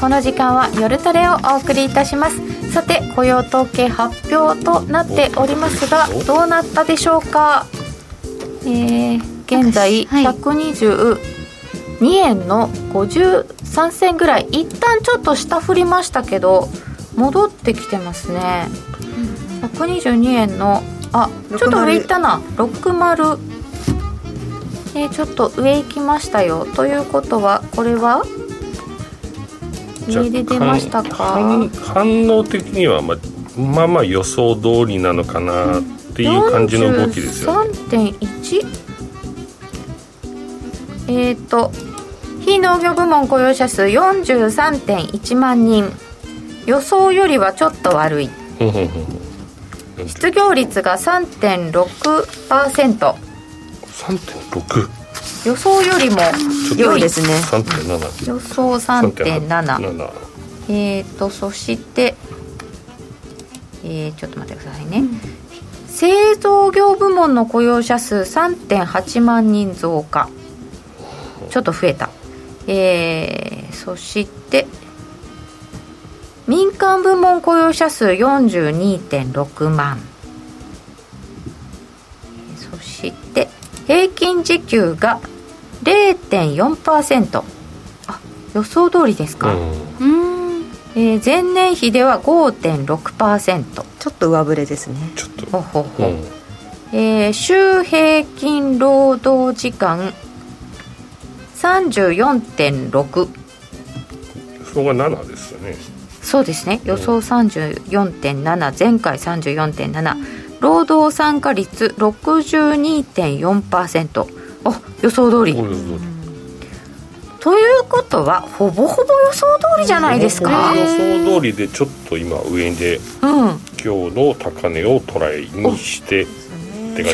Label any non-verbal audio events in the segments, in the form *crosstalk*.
この時間は夜トレをお送りいたします。さて雇用統計発表となっておりますがどうなったでしょう？か？えー、現在122円の53銭ぐらい一旦ちょっと下振りましたけど戻ってきてますね。122円のあちょっと上行ったな。60えー、ちょっと上行きましたよ。ということはこれは？上で出ましたか？反応的にはまあまあまあ予想通りなのかなっていう感じの動きですよね。3.1えっ、ー、と非農業部門雇用者数43.1万人。予想よりはちょっと悪い。失業率が3.6%。3.6? 予想よりも良いですね。3.7予想3.7えっ、ー、とそしてえー、ちょっと待ってくださいね、うん、製造業部門の雇用者数3.8万人増加。ちょっと増えた。えー、そして民間部門雇用者数42.6万。そして平均時給が0.4%あ予想通りですか？うん。えー、前年比では5.6%ちょっと上振れですね。ちょっと。ほほほ、う。ん、えー、週平均労働時間34.6そこが7ですよね。そうですね。予想34.7前回34.7労働参加率62.4%あ予想通り。ということはほぼほぼ予想通りじゃないですか。予想通りでちょっと今上で、うん、今日の高値をトライにしてち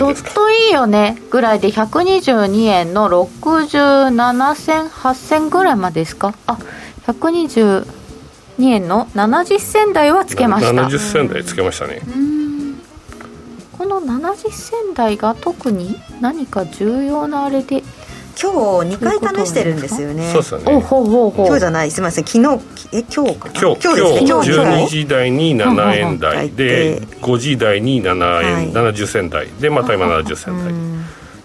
ょっといいよね。ぐらいで122円の67銭8銭ぐらいまでですか？あ122円の70銭台はつけました。70銭台つけましたね。この70銭台が特に何か重要なあれで今日2回試してるんですよね。そうですよね。今日じゃないすみません。昨日え今日か今日今日今日12時台に7円台。で5時台に7円、はい、70銭台。でまた今70銭台。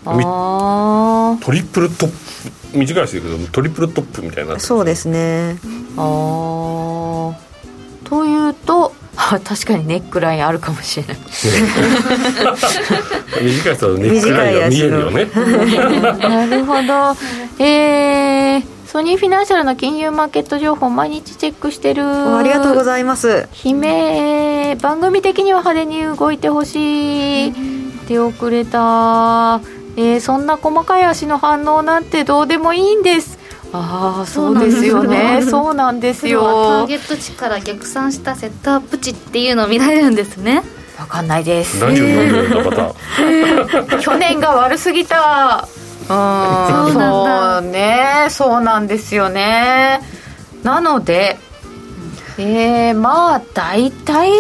トリプルトップ短いですけどトリプルトップみたいなそうですね。ああというと *laughs* 確かにネックラインあるかもしれない。*laughs* 短い人はネックラインが見えるよね。なるほど。えー、ソニーフィナンシャルの金融マーケット情報毎日チェックしてる。ありがとうございます。悲鳴番組的には派手に動いてほしい。手遅れた。えー、そんな細かい足の反応なんてどうでもいいんですああそうですよね。そうなんですよターゲット値から逆算したセットアップ値っていうのを見られるんですね。わかんないです。何を読んでるんだ *laughs* 去年が悪すぎた。*laughs* うん。そうね。そうなんですよね。なのでえー、まあ大体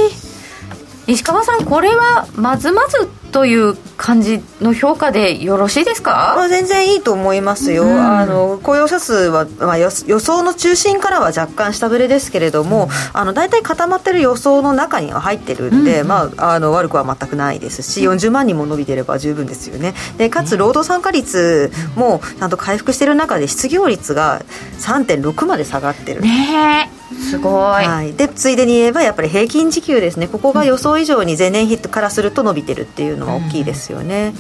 石川さんこれはまずまずという感じの評価でよろしいですか、まあ、全然いいと思いますよ、うん、あの雇用者数は、まあ、予想の中心からは若干下振れですけれども、うん、あの大体固まってる予想の中には入ってるんで、うん、まあ、あの悪くは全くないですし40万人も伸びてれば十分ですよね。でかつ労働参加率もちゃんと回復してる中で失業率が3.6まで下がってる。ねすごい、はい、でついでに言えばやっぱり平均時給ですね。ここが予想以上に前年比からすると伸びてるっていうのは大きいですよね、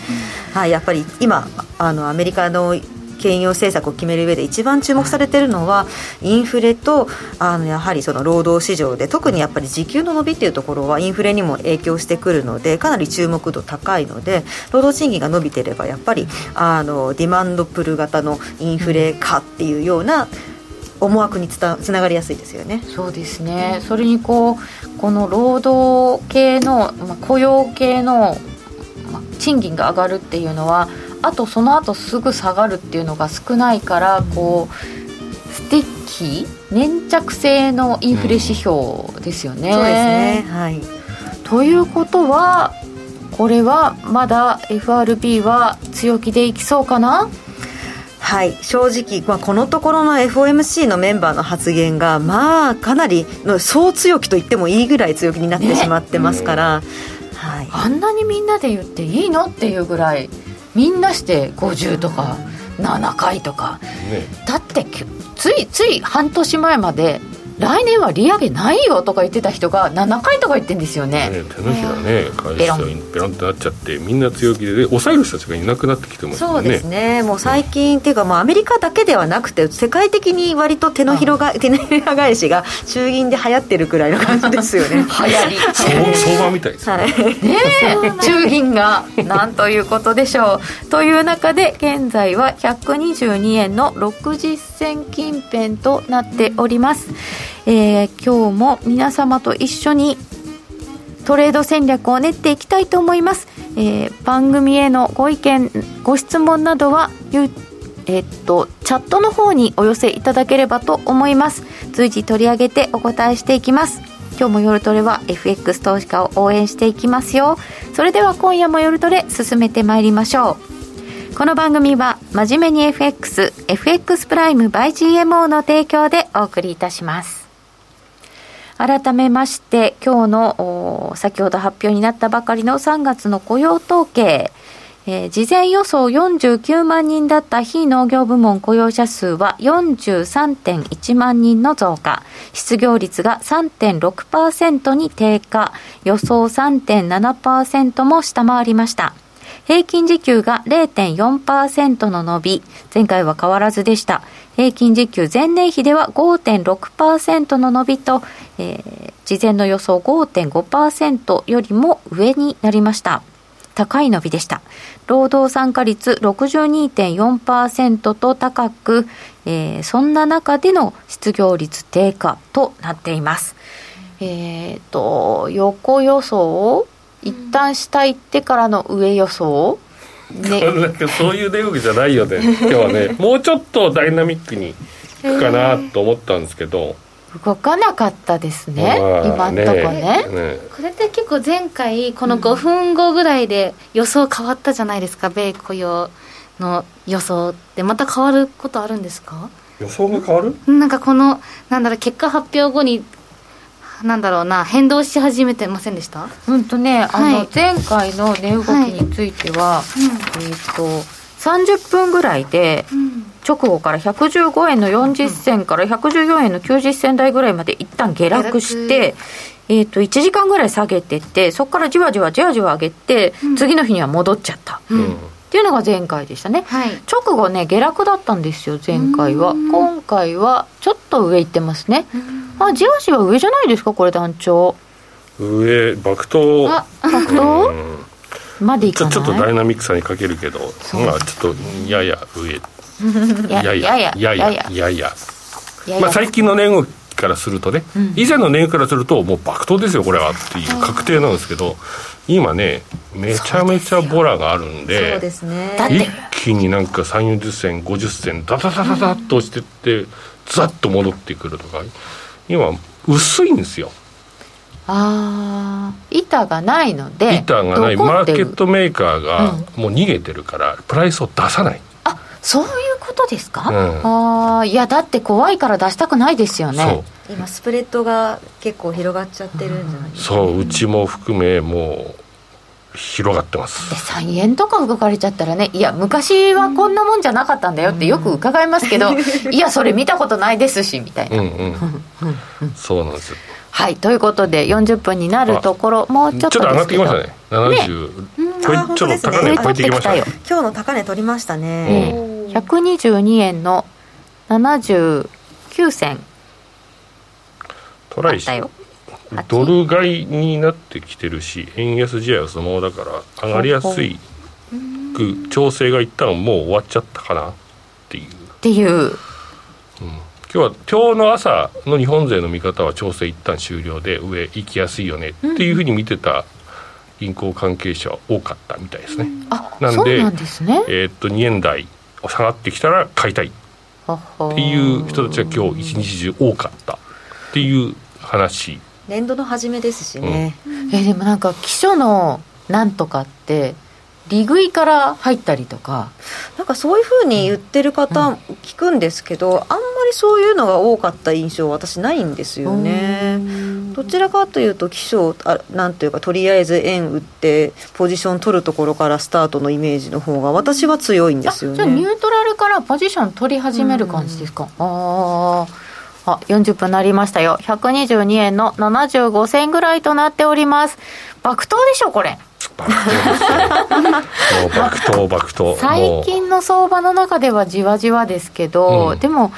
はい、やっぱり今あのアメリカの兼用政策を決める上で一番注目されているのはインフレとあのやはりその労働市場で特にやっぱり時給の伸びっていうところはインフレにも影響してくるのでかなり注目度高いので労働賃金が伸びていればやっぱりあのディマンドプル型のインフレ化っていうような、思惑につたつながりやすいですよね。そうですね。それにこうこの労働系の、まあ、雇用系の、まあ、賃金が上がるっていうのはあとその後すぐ下がるっていうのが少ないからこう sticky 粘着性のインフレ指標ですよね。うん、そうですね。はい。ということはこれはまだ FRB は強気でいきそうかな？はい正直、まあ、このところの FOMC のメンバーの発言がまあかなりの総強気と言ってもいいぐらい強気になってしまってますから、ね、はい、あんなにみんなで言っていいのっていうぐらいみんなして50とか7回とか、ね、だってついつい半年前まで来年は利上げないよとか言ってた人が7回とか言ってんですよね。ね手のひらね返しちゃペロン。ってなっちゃってみんな強気で抑える人たちがいなくなってきてますよね。そうですね。もう最近、うん、っていうかもうアメリカだけではなくて世界的に割と手のひらが、手のひら返しが衆議院で流行ってるくらいの感じですよね。*laughs* 流行り。*laughs* 相場みたいですね,、はい、ね衆議院がなんということでしょう。*laughs* という中で現在は122円の60銭近辺となっております、えー、今日も皆様と一緒にトレード戦略を練っていきたいと思います、えー、番組へのご意見ご質問などはえ、っとチャットの方にお寄せいただければと思います。随時取り上げてお答えしていきます。今日も夜トレは FX 投資家を応援していきますよ。それでは今夜も夜トレ進めてまいりましょう。この番組は真面目に FX FX プライム by GMO の提供でお送りいたします。改めまして今日の先ほど発表になったばかりの3月の雇用統計。え、事前予想49万人だった非農業部門雇用者数は43.1万人の増加。失業率が3.6%に低下。予想3.7%も下回りました。平均時給が0.4%の伸び前回は変わらずでした平均時給前年比では5.6%の伸びと、えー、事前の予想5.5%よりも上になりました。高い伸びでした。労働参加率62.4%と高く、えー、そんな中での失業率低下となっています。えっ、と、横予想一旦下行ってからの上予想？ね、そういう値動きじゃないよね。*laughs* 今日はね。もうちょっとダイナミックにいくかなと思ったんですけど、動かなかったですね、まあ、今んとこね、ね、これって結構前回この5分後ぐらいで予想変わったじゃないですか、米雇用の予想って。また変わることあるんですか？予想が変わる？なんかこのなんだろう結果発表後になんだろうな変動し始めてませんでした？うんとね、はい、あの前回の値動きについては、はいうん、えっ、ー、と30分ぐらいで、直後から115円の40銭から114円の90銭台ぐらいまで一旦下落して、えー、と1時間ぐらい下げてってそこからじわじわじわじわ上げて、うん、次の日には戻っちゃった、うん、っていうのが前回でしたね、はい、直後ね下落だったんですよ前回は。今回はちょっと上行ってますねあじわじわ上じゃないですかこれ団長。上爆投。あ爆投、までいかない？ちょっとダイナミックさに欠けるけどまあちょっとやや上。*laughs* ややや。やや。やや。やまあ最近の値動きからするとね、うん、以前の値動きからするともう爆投ですよこれはっていう確定なんですけど今ねめちゃめちゃボラがあるんでですね。一気になんか3 4 0銭50銭ダダダダダッと押してってザッと戻ってくるとか今薄いんですよ。ああ板がないので板がない。マーケットメーカーがもう逃げてるから、プライスを出さない。あそういうことですか、うん、ああいやだって怖いから出したくないですよね。今スプレッドが結構広がっちゃってるんじゃないですか、そううちも含めもう広がってます。3円とか動かれちゃったらねいや昔はこんなもんじゃなかったんだよってよく伺いますけど、うん、いやそれ見たことないですしみたいな、うんうん、そうなんですはいということで40分になるところもうちょっとちょっと上がってきましたね。70、ね、ちょっと高値超えてきましたね。今日の高値取りましたね、うん、122円の79銭。トライしドル買いになってきてるし円安試合は相撲だから上がりやすいく調整が一旦もう終わっちゃったかなっていう。っていう、うん。今日は今日の朝の日本勢の見方は調整一旦終了で上行きやすいよねっていうふうに見てた銀行関係者は多かったみたいですね。うん、なんでなんですね、えー、っと2円台下がってきたら買いたい。っていう人たちが今日一日中多かった。っていう話。年度の初めですしね。うん、えでもなんか基礎のなんとかって利食いから入ったりとか。なんかそういうふうに言ってる方聞くんですけど、うん、あんまりそういうのが多かった印象私ないんですよね。どちらかというと基礎あなんというかとりあえず円売ってポジション取るところからスタートのイメージの方が私は強いんですよね。じゃあニュートラルからポジション取り始める感じですか、あああ40分なりましたよ。122円の75銭ぐらいとなっております。爆投でしょこれ。爆投爆投 *laughs* 最近の相場の中ではじわじわですけど、うん、でも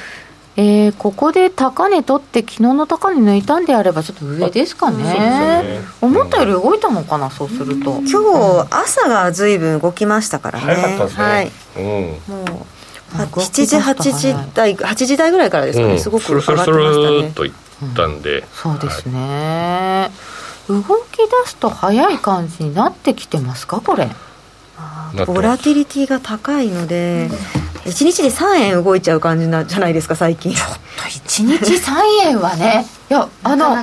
えー、ここで高値取って昨日の高値抜いたんであればちょっと上ですかね、ね、思ったより動いたのかな、そうすると。今日朝がずいぶん動きましたからね、ね、はい、うん、もう7時8時台8時台ぐらいからですかね、うん、すごく上がってましたね。といったんで、うん、そうですね、はい、動き出すと早い感じになってきてますか？これ。ボラティリティが高いので、うん、1日で3円動いちゃう感じなじゃないですか最近。ちょっと1日3円はねいやあの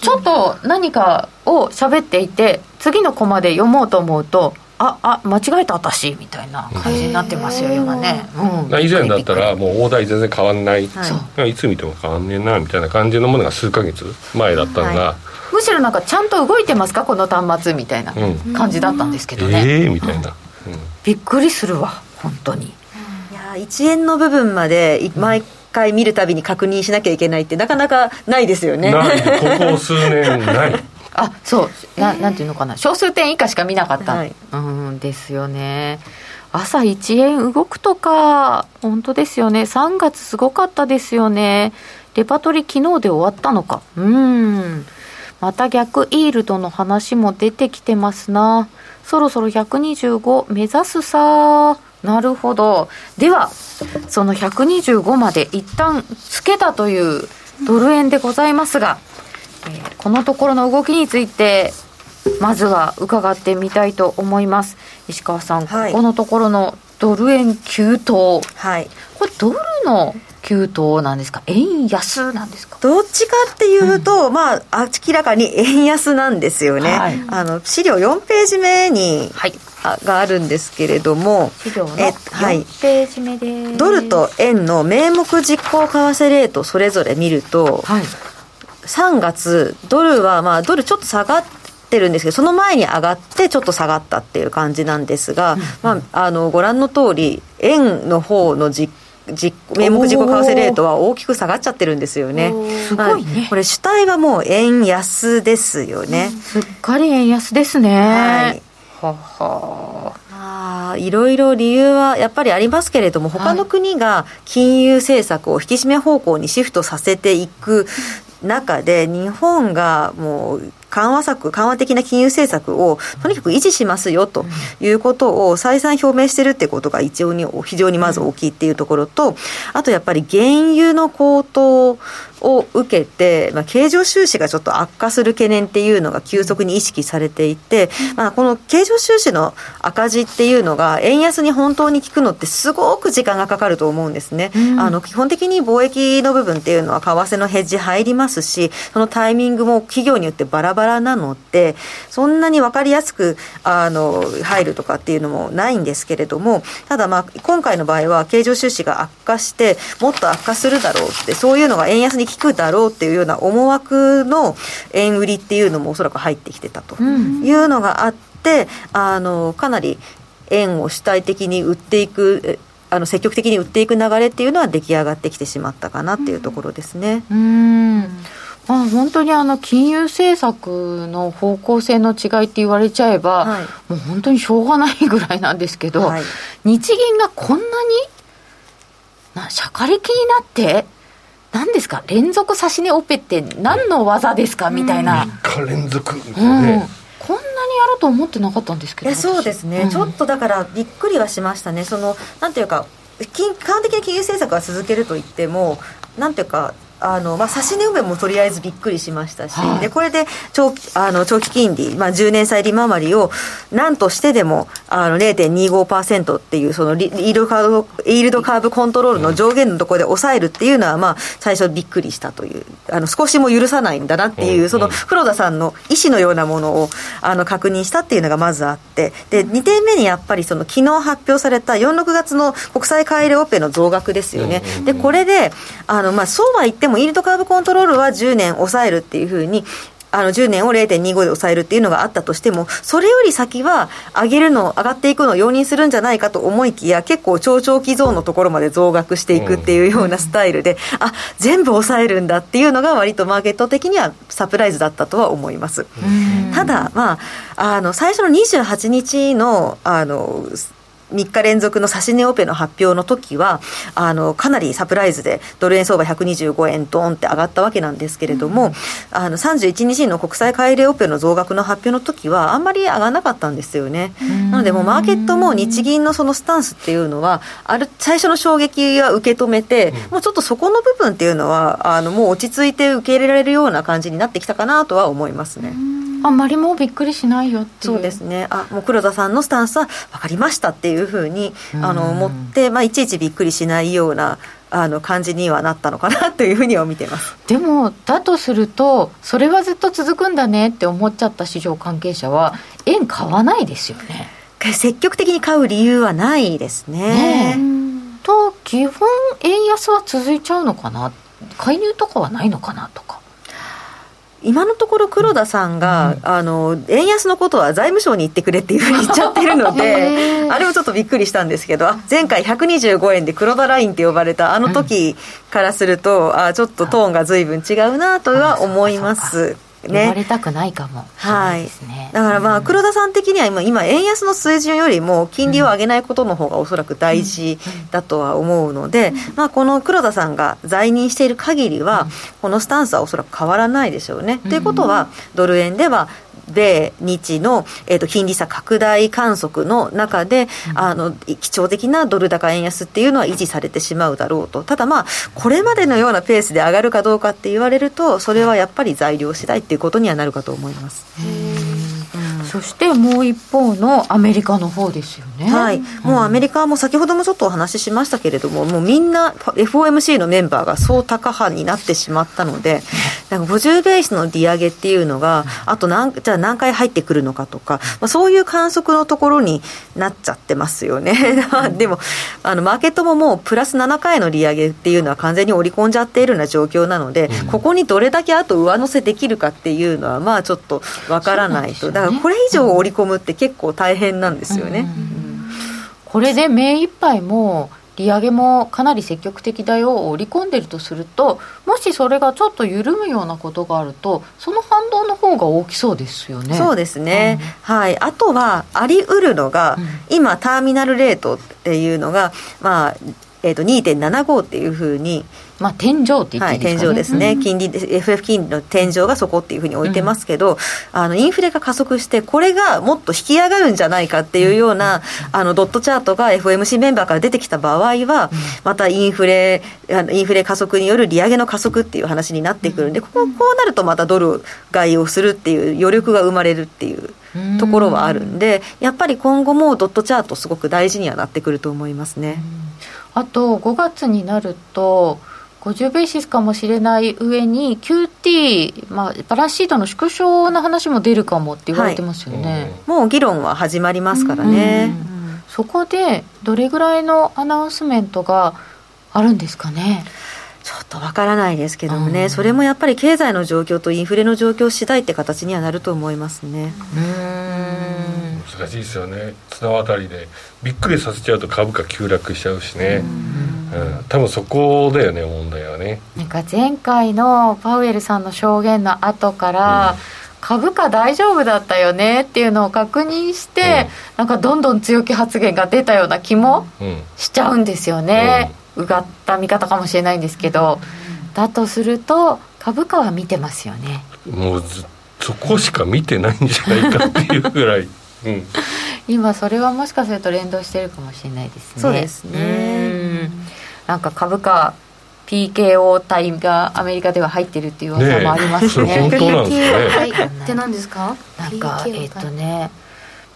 ちょっと何かを喋っていて次のコマで読もうと思うとああ間違えた私みたいな感じになってますよ、今ね、うん、以前だったらもう大台全然変わんない、はい、いつ見ても変わんねえなみたいな感じのものが数か月前だったのが、はい、むしろなんかちゃんと動いてますかこの端末みたいな感じだったんですけどね、ええー、みたいな、うん、びっくりするわ本当に。いや1円の部分まで毎回見るたびに確認しなきゃいけないってなかなかないですよね。ない。ここ数年ない *laughs* あそう。ななんていうのかな。小数点以下しか見なかった、はい、うんですよね。朝1円動くとか本当ですよね。3月すごかったですよね。レパトリ昨日で終わったのか。うん。また逆イールドの話も出てきてますな。そろそろ125目指すさ。なるほど。ではその125まで一旦つけたというドル円でございますがえー、このところの動きについてまずは伺ってみたいと思います。石川さん、はい、ここのところのドル円急騰、はい、これドルの急騰なんですか？円安なんですか？どっちかっていうと、うん、まあ明らかに *laughs* 円安なんですよね、はい、あの資料4ページ目に、はい、あがあるんですけれども資料の4ページ目で、はい、ドルと円の名目実行為替レートそれぞれ見ると、はい3月、ドルは、まあ、ドルちょっと下がってるんですけど、その前に上がって、ちょっと下がったっていう感じなんですが、まあ、あのご覧の通り、円の方の実実名目自己為替レートは大きく下がっちゃってるんですよね。すごいね、これ主体はもう円安ですよね。すっかり円安ですね。はい。ははあいろいろ理由はやっぱりありますけれども、他の国が金融政策を引き締め方向にシフトさせていく中で日本がもう緩和策、緩和的な金融政策をとにかく維持しますよということを再三表明しているということが一応に非常にまず大きいっていうところと、あとやっぱり原油の高騰を受けて、まあ、経常収支がちょっと悪化する懸念っていうのが急速に意識されていて、まあ、この経常収支の赤字っていうのが円安に本当に効くのってすごく時間がかかると思うんですね。うん、あの基本的に貿易の部分っていうのは為替のヘッジ入りますし、そのタイミングも企業によってバラバラなので、そんなに分かりやすくあの入るとかっていうのもないんですけれども、ただまあ今回の場合は経常収支が悪化して、もっと悪化するだろうって、そういうのが円安に効くだろうっていうような思惑の円売りっていうのもおそらく入ってきてたというのがあって、あのかなり円を主体的に売っていくあの積極的に売っていく流れっていうのは出来上がってきてしまったかなっていうところですね。うんまあ、本当にあの金融政策の方向性の違いって言われちゃえば、はい、もう本当にしょうがないぐらいなんですけど、はい、日銀がこんなになしゃかりきになって何ですか？連続指し値オペって何の技ですかみたいな、3日連続みたいなね、うん。こんなにやると思ってなかったんですけどそうですね、うん、ちょっとだからびっくりはしましたね。そのなんていうか金基本的な金融政策は続けるといってもなんていうかあのまあ、指値埋めもとりあえずびっくりしましたし、はい、でこれで長あの長期金利、まあ、10年債利回りを何としてでもあの0.25%っていうそのイールドカーブイールドカーブコントロールの上限のところで抑えるっていうのは、まあ、最初びっくりしたというあの少しも許さないんだなっていう、その黒田さんの意思のようなものをあの確認したっていうのがまずあってで2点目にやっぱりその昨日発表された4、6月の国債買い入れオペの増額ですよね。でこれであの、まあ、そうは言ってもイールドカーブコントロールは10年抑えるっていうふうにあの10年を0.25で抑えるっていうのがあったとしても、それより先は上げるの、上がっていくのを容認するんじゃないかと思いきや、結構超長期ゾーンのところまで増額していくっていうようなスタイルで、うん、あ全部抑えるんだっていうのが、割とマーケット的にはサプライズだったとは思います。ただ、まあ、あの最初の28日のあの3日連続の指値オペの発表の時はあのかなりサプライズでドル円相場125円ドーンって上がったわけなんですけれども、うん、あの31日の国際買い入れオペの増額の発表の時はあんまり上がらなかったんですよね、うん、なのでもうマーケットも日銀のそのスタンスっていうのはある最初の衝撃は受け止めて、うん、もうちょっとそこの部分っていうのはあのもう落ち着いて受け入れられるような感じになってきたかなとは思いますね。あんまりもうびっくりしないよってそうですね。あもう黒田さんのスタンスは分かりましたっていうふうにあの思って、まあ、いちいちびっくりしないようなあの感じにはなったのかなというふうには見てます。でもだとするとそれはずっと続くんだねって思っちゃった市場関係者は円買わないですよね。積極的に買う理由はないですね。ねと基本円安は続いちゃうのかな？介入とかはないのかなとか今のところ黒田さんが、うん、あの円安のことは財務省に言ってくれっていうふうに言っちゃってるので *laughs* あれもちょっとびっくりしたんですけど前回125円で黒田ラインって呼ばれたあの時からすると、うん、あちょっとトーンが随分違うなとは思います。ね、呼ばれたくないかも、はい、だからまあ黒田さん的には今今円安の水準よりも金利を上げないことの方がおそらく大事だとは思うので、まあ、この黒田さんが在任している限りはこのスタンスはおそらく変わらないでしょうね。ということはドル円では米日の、えーと、金利差拡大観測の中で、うん、あの基調的なドル高円安っていうのは維持されてしまうだろうと。ただまあこれまでのようなペースで上がるかどうかって言われるとそれはやっぱり材料次第っていうことにはなるかと思います。そしてもう一方のアメリカの方ですよね。はい。もうアメリカはもう先ほどもちょっとお話ししましたけれども、もうみんな FOMC のメンバーが総高派になってしまったので、なんか50ベースの利上げっていうのが、あと何、じゃあ何回入ってくるのかとか、まあ、そういう観測のところになっちゃってますよね。*laughs* でも、あの、マーケットももうプラス7回の利上げっていうのは完全に織り込んじゃっているような状況なので、うん、ここにどれだけあと上乗せできるかっていうのは、まあちょっとわからないと。ね、だからこれ以上織り込むって結構大変なんですよね。これで目いっぱいも利上げもかなり積極的だよを織り込んでるとするともしそれがちょっと緩むようなことがあるとその反動の方が大きそうですよね。そうですね、うん、はい、あとはあり得るのが、うん、今ターミナルレートっていうのが、まあえー、と2.75っていうふうにまあ、天井って言っていいですか、ね、はい、天井ですね、うん、金利 FF 金利の天井がそこっていうふうに置いてますけど、うん、あのインフレが加速してこれがもっと引き上がるんじゃないかっていうような、うん、あのドットチャートが FOMC メンバーから出てきた場合は、またインフレあのインフレ加速による利上げの加速っていう話になってくるんでこここうなるとまたドル買いをするっていう余力が生まれるっていうところはあるんでやっぱり今後もドットチャートすごく大事にはなってくると思いますね。あと5月になると50ベーシスかもしれない上に QT、まあ、バランスシートの縮小の話も出るかもって言われてますよね、はい、もう議論は始まりますからね、そこでどれぐらいのアナウンスメントがあるんですかね？ちょっとわからないですけどもね、うん、それもやっぱり経済の状況とインフレの状況次第って形にはなると思いますね。難しいですよね。綱渡りでびっくりさせちゃうと株価急落しちゃうしね。うん、多分そこだよね問題はね。なんか前回のパウエルさんの証言の後から、うん、株価大丈夫だったよねっていうのを確認して、うん、なんかどんどん強気発言が出たような気もしちゃうんですよね、うがった見方かもしれないんですけど、だとすると株価は見てますよね。もうそこしか見てないんじゃないかっていうぐらい、うん、今それはもしかすると連動してるかもしれないですねそうですねなんか株価 PKO 体がアメリカでは入ってるっていう噂もありますね。ね本当なんですね。って何ですか？なんかえっ、とね。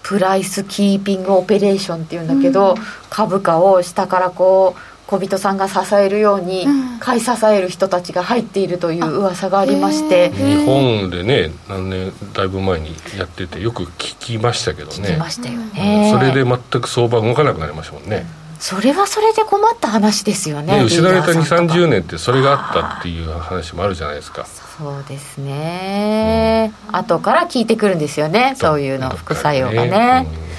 プライスキーピングオペレーションっていうんだけど、うん、株価を下からこう小人さんが支えるように、買い支える人たちが入っているという噂がありまして。日本でね何年だいぶ前にやっててよく聞きましたけどね。聞きましたよね、それで全く相場動かなくなりましたもんね、それはそれで困った話ですよね。失われた2 3 0年ってそれがあったっていう話もあるじゃないですか。そうですね、うん、後から聞いてくるんですよね。そういうの副作用がね、ね。うん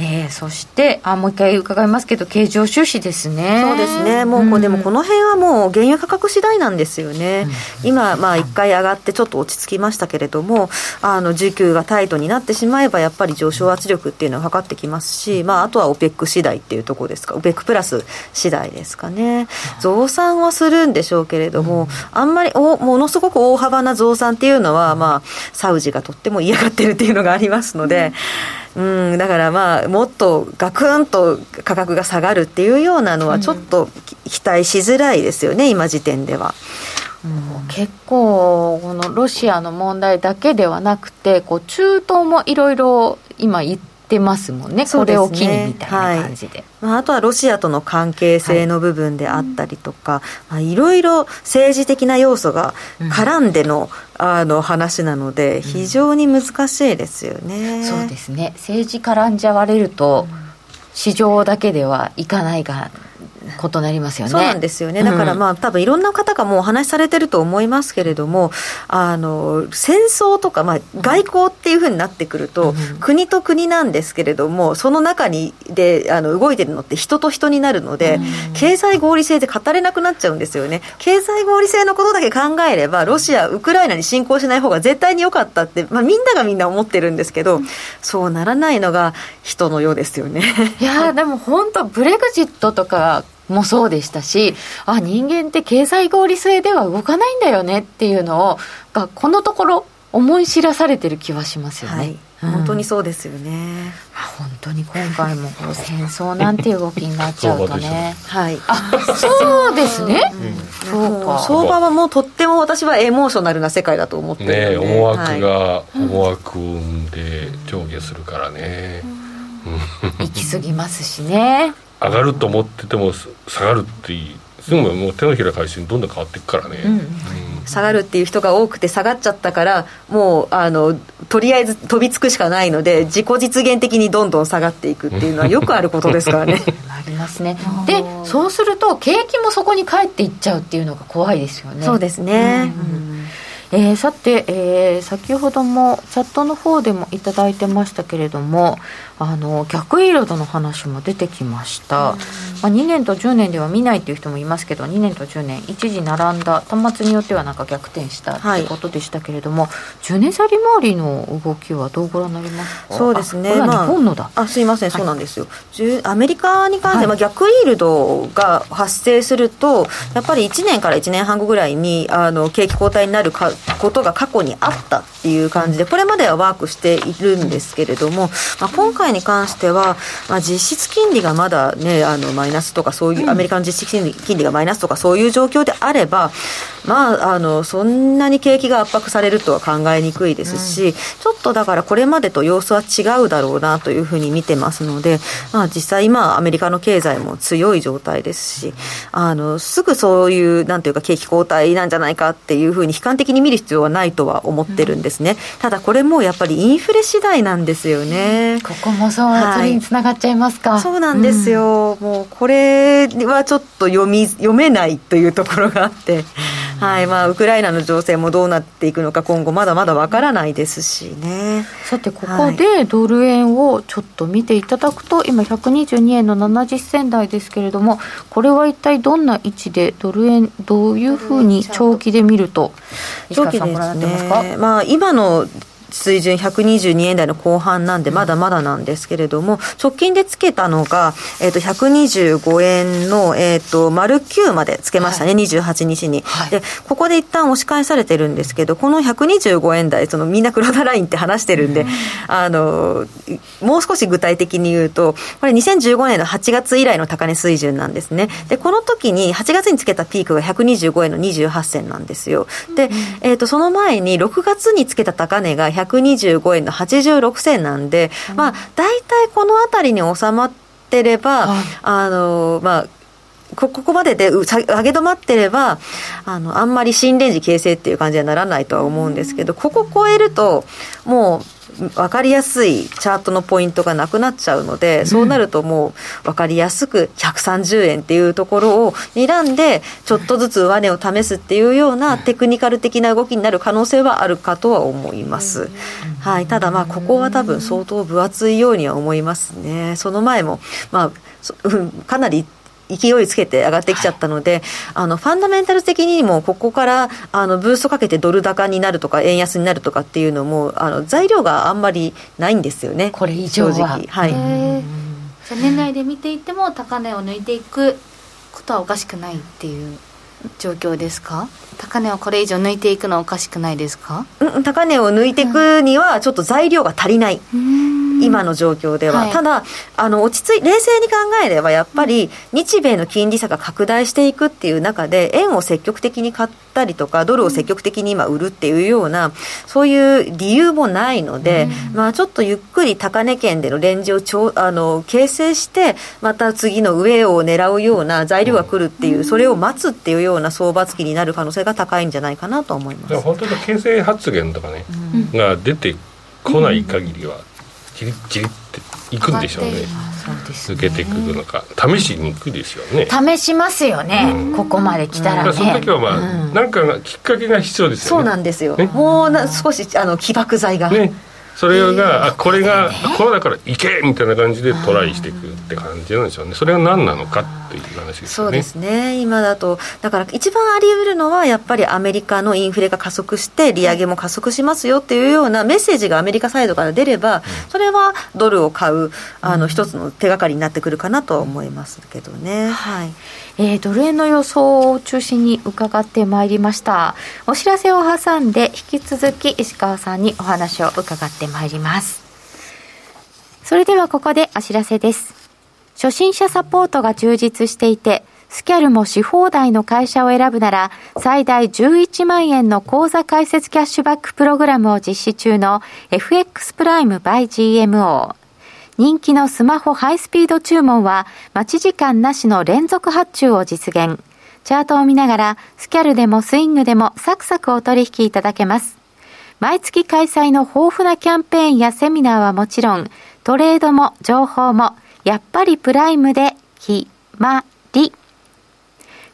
えー、そしてあもう一回伺いますけど経常収支ですね。そうですね。もうこ、うん、でもこの辺はもう原油価格次第なんですよね、うん、今まあ一回上がってちょっと落ち着きましたけれどもあの需給がタイトになってしまえばやっぱり上昇圧力っていうのは測ってきますし、まあ、あとは OPEC 次第っていうところですか。OPEC プラス次第ですかね。増産はするんでしょうけれども、うん、あんまりおものすごく大幅な増産っていうのは、まあ、サウジがとっても嫌がってるっていうのがありますので、うん、だからまあ、もっとガクンと価格が下がるっていうようなのは、ちょっと期待しづらいですよね、今時点では。うん、結構、このロシアの問題だけではなくて、こう中東もいろいろ今言っててますもんね、これを機にみたいな感じで、はい。まあ、あとはロシアとの関係性の部分であったりとか、はい、ろいろ政治的な要素が絡んでの,、あの話なので、非常に難しいですよね、うん、そうですね、政治絡んじゃわれると、市場だけではいかないが異なりますよね。そうなんですよね。だからまあ、うん、多分いろんな方がもうお話しされてると思いますけれども、あの戦争とかまあ外交っていうふうになってくると、うん、国と国なんですけれども、その中にであの動いてるのって人と人になるので、うん、経済合理性で語れなくなっちゃうんですよね。経済合理性のことだけ考えれば、ロシアウクライナに侵攻しない方が絶対に良かったって、まあみんながみんな思ってるんですけど、そうならないのが人のようですよね。いやでも本当ブレグジットとかもそうでしたしあ人間って経済合理性では動かないんだよねっていうのをがこのところ思い知らされてる気はしますよね。はいうん、本当にそうですよね。本当に今回もこう戦争なんていう動きになっちゃうとね。*laughs* はい。あ、そうですね。うん、そうか。相場はもうとっても私はエモーショナルな世界だと思ってるので。ね、思惑が思惑を生んで上下するからね。*laughs* 行き過ぎますしね。上がると思ってても下がるっていうすぐもう手のひら返しにどんどん変わっていくからね、うん。うん、下がるっていう人が多くて下がっちゃったからもうあのとりあえず飛びつくしかないので自己実現的にどんどん下がっていくっていうのはよくあることですからね。*laughs* ありますね。でそうすると景気もそこに帰っていっちゃうっていうのが怖いですよね。そうですね、うん。えー、さて、えー、先ほどもチャットの方でも頂いてましたけれどもあの逆イールドの話も出てきました、まあ、2年と10年では見ないという人もいますけど2年と10年一時並んだ端末によってはなんか逆転したってことでしたけれども、はい、10年先回りの動きはどうご覧になりますか？そうですね。日本のだ、まあ、あすいません、そうなんですよ。アメリカに関して、はい、逆イールドが発生するとやっぱり1年から1年半後ぐらいにあの景気後退になるかことが過去にあったっていう感じでこれまではワークしているんですけれども、まあ、今回に関しては、まあ、実質金利がまだ、ね、あのマイナスとかそういうアメリカの実質金利金利がマイナスとかそういう状況であれば、まあ、あのそんなに景気が圧迫されるとは考えにくいですし、うん、ちょっとだからこれまでと様子は違うだろうなというふうに見てますので、まあ、実際今アメリカの経済も強い状態ですしあのすぐそういうなんていうか景気後退なんじゃないかっていうふうに悲観的に見る必要はないとは思ってるんですね、うん、ただこれもやっぱりインフレ次第なんですよね。ここもそう、はい、それにつながっちゃいますか。そうなんですよ、うん、もうこれはちょっと読み読めないというところがあって。はい。まあ、ウクライナの情勢もどうなっていくのか、今後、まだまだわからないですしね。さて、ここでドル円をちょっと見ていただくと、はい、今、122円の70銭台ですけれども、これは一体どんな位置で、ドル円、どういうふうに長期で見ると、長期ですね、まあ、今の水準122円台の後半なんで、まだまだなんですけれども、直近でつけたのが、えっ、ー、と、125円の、えっ、ー、と、丸9までつけましたね、はい、28日に、はい、で、ここで一旦押し返されてるんですけど、この125円台、そのみんな黒田ラインって話してるんで、うん、あの、もう少し具体的に言うと、これ2015年の8月以来の高値水準なんですね。で、この時に8月につけたピークが125円の28銭なんですよ。で、えっ、ー、と、その前に6月につけた高値が125円の86銭なんで、まあ、大体この辺りに収まってれば、あの、まあ、ここまでで上げ止まってればあのあんまり新レンジ形成っていう感じにはならないとは思うんですけどここ超えるともう分かりやすいチャートのポイントがなくなっちゃうので、そうなるともう分かりやすく130円っていうところを睨んで、ちょっとずつ上値を試すっていうようなテクニカル的な動きになる可能性はあるかとは思います。はい、ただまあここは多分相当分厚いようには思いますね。その前も、まあ、かなり勢いつけて上がってきちゃったので、はい、あのファンダメンタル的にもここからあのブーストかけてドル高になるとか円安になるとかっていうのもあの材料があんまりないんですよね。これ以上は。はい。じゃ年内で見ていても高値を抜いていくことはおかしくないっていう状況ですか？高値をこれ以上抜いていくのはおかしくないですか、うん、高値を抜いていくにはちょっと材料が足りない、うん今の状況では、はい、ただあの落ち着い冷静に考えればやっぱり日米の金利差が拡大していくっていう中で円を積極的に買ったりとかドルを積極的に今売るっていうようなそういう理由もないので、うん、まあ、ちょっとゆっくり高値圏でのレンジをちょあの形成してまた次の上を狙うような材料が来るっていう、それを待つっていうような相場付きになる可能性が高いんじゃないかなと思います。本当に形成発言とかね、うん、が出てこない限りは、じりじりっていくんでしょうね。抜けていくのか。試しに行くですよね。試しますよね、うん、ここまで来たらね、その時はまあ、うん、なんかきっかけが必要ですよね。そうなんですよ、ね、もうな少しあの起爆剤が。ね。それが、あこれが、これだから行けみたいな感じでトライしていくって感じなんでしょうね。それが何なのかっていう話ですね。そうですね。今だとだから一番あり得るのはやっぱりアメリカのインフレが加速して利上げも加速しますよっていうようなメッセージがアメリカサイドから出れば、それはドルを買うあの一つの手がかりになってくるかなと思いますけどね、はい。えー、ドル円の予想を中心に伺ってまいりました。お知らせを挟んで引き続き石川さんにお話を伺ってまいります。それではここでお知らせです初心者サポートが充実していてスキャルもし放題の会社を選ぶなら、最大11万円の口座開設キャッシュバックプログラムを実施中の FX プライム by GMO。人気のスマホハイスピード注文は待ち時間なしの連続発注を実現。チャートを見ながらスキャルでもスイングでもサクサクお取引いただけます。毎月開催の豊富なキャンペーンやセミナーはもちろん、トレードも情報もやっぱりプライムで決まり。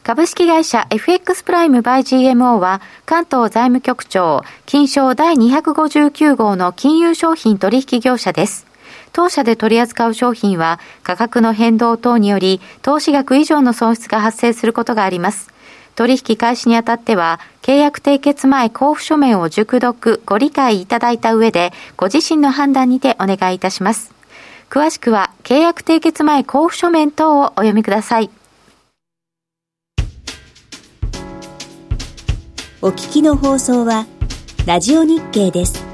株式会社 FX プライムバイ GMO は関東財務局長金賞第259号の金融商品取引業者です。当社で取り扱う商品は価格の変動等により投資額以上の損失が発生することがあります。取引開始にあたっては、契約締結前交付書面を熟読、ご理解いただいた上で、ご自身の判断にてお願いいたします。詳しくは、契約締結前交付書面等をお読みください。お聞きの放送は、ラジオ日経です。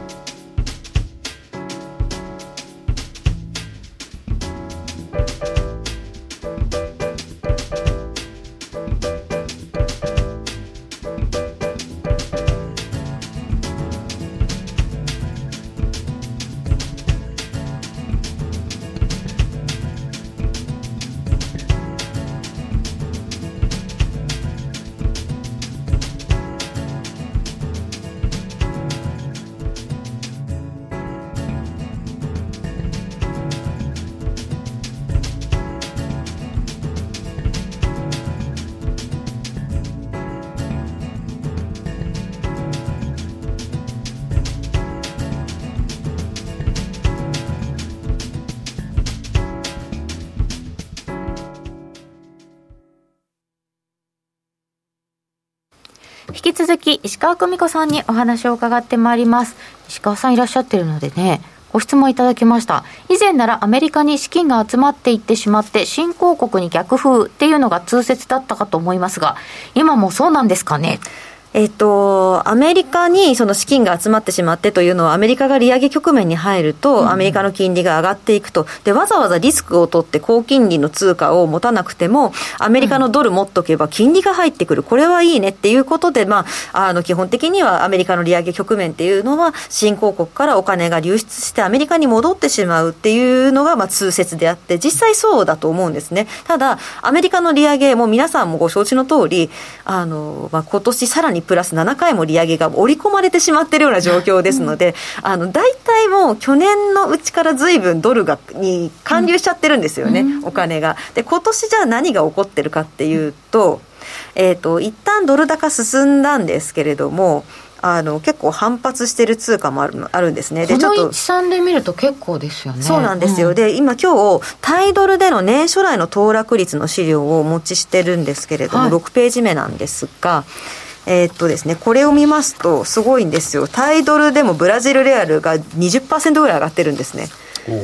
石川久美子さんにお話を伺ってまいります。石川さんいらっしゃってるのでねご質問いただきました。以前ならアメリカに資金が集まっていってしまって新興国に逆風っていうのが通説だったかと思いますが今もそうなんですかね？えっと、アメリカにその資金が集まってしまってというのは、アメリカが利上げ局面に入ると、アメリカの金利が上がっていくと、でわざわざリスクを取って高金利の通貨を持たなくても、アメリカのドル持っとけば金利が入ってくる、これはいいねっていうことで、まあ、あの基本的にはアメリカの利上げ局面っていうのは、新興国からお金が流出して、アメリカに戻ってしまうっていうのがまあ通説であって、実際そうだと思うんですね。ただ、アメリカの利上げ、も皆さんもご承知の通り、あのまあ今年さらにプラス7回も利上げが織り込まれてしまっているような状況ですので、あの大体もう去年のうちからずいぶんドルがに還流しちゃってるんですよね、うん、お金が。で今年じゃあ何が起こってるかっていうと、えーと、一旦ドル高進んだんですけれども、あの結構反発してる通貨もあるあるんですね。で、ちょっと。算で見ると結構ですよね。そうなんですよ。うん、で、今今日、タイドルでの年初来の騰落率の資料をお持ちしてるんですけれども、はい、6ページ目なんですが、えー、っとですね、これを見ますと、すごいんですよ。タイドルでもブラジルレアルが20%ぐらい上がってるんですね。おお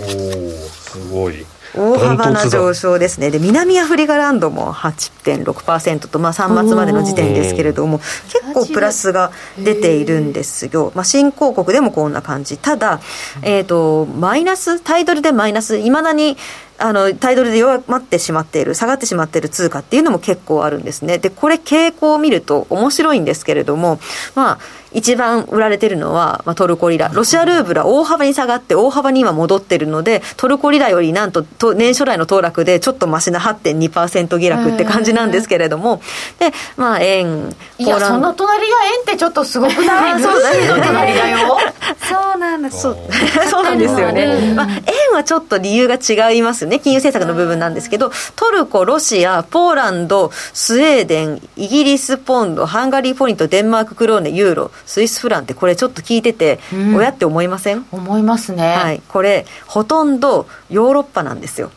すごい。大幅な上昇ですね、で南アフリカランドも8.6%と、まあ、3月までの時点ですけれども、結構プラスが出ているんですよ、まあ、新興国でもこんな感じ、ただ、えーと、マイナス、タイドルでマイナス、いまだにあのタイドルで弱まってしまっている、下がってしまっている通貨っていうのも結構あるんですね。で、これ傾向を見ると面白いんですけれども、まあ、一番売られてるのは、まあ、トルコリラ。ロシアルーブラ大幅に下がって大幅に今戻ってるので、トルコリラよりなんとと年初来の騰落でちょっとマシな8.2%下落って感じなんですけれども、で、まあ円、いや、その隣が円ってちょっとすごくない？そうだよ？そうなんです。そう *laughs* そうなんですよね。まあ、円はちょっと理由が違いますよね。金融政策の部分なんですけど、トルコ、ロシア、ポーランド、スウェーデン、イギリスポンド、ハンガリーポイント、デンマーククローネ、ユーロ、スイスフランってこれちょっと聞いてて、うん、親って思いません？思いますね、はい、これほとんどヨーロッパなんですよ。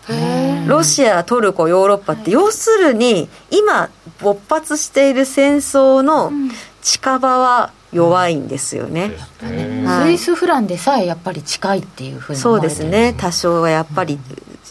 ロシアトルコヨーロッパって要するに今勃発している戦争の近場は弱いんですよね、スイスフランでさえやっぱり近いっていうふうにそうですね。多少はやっぱり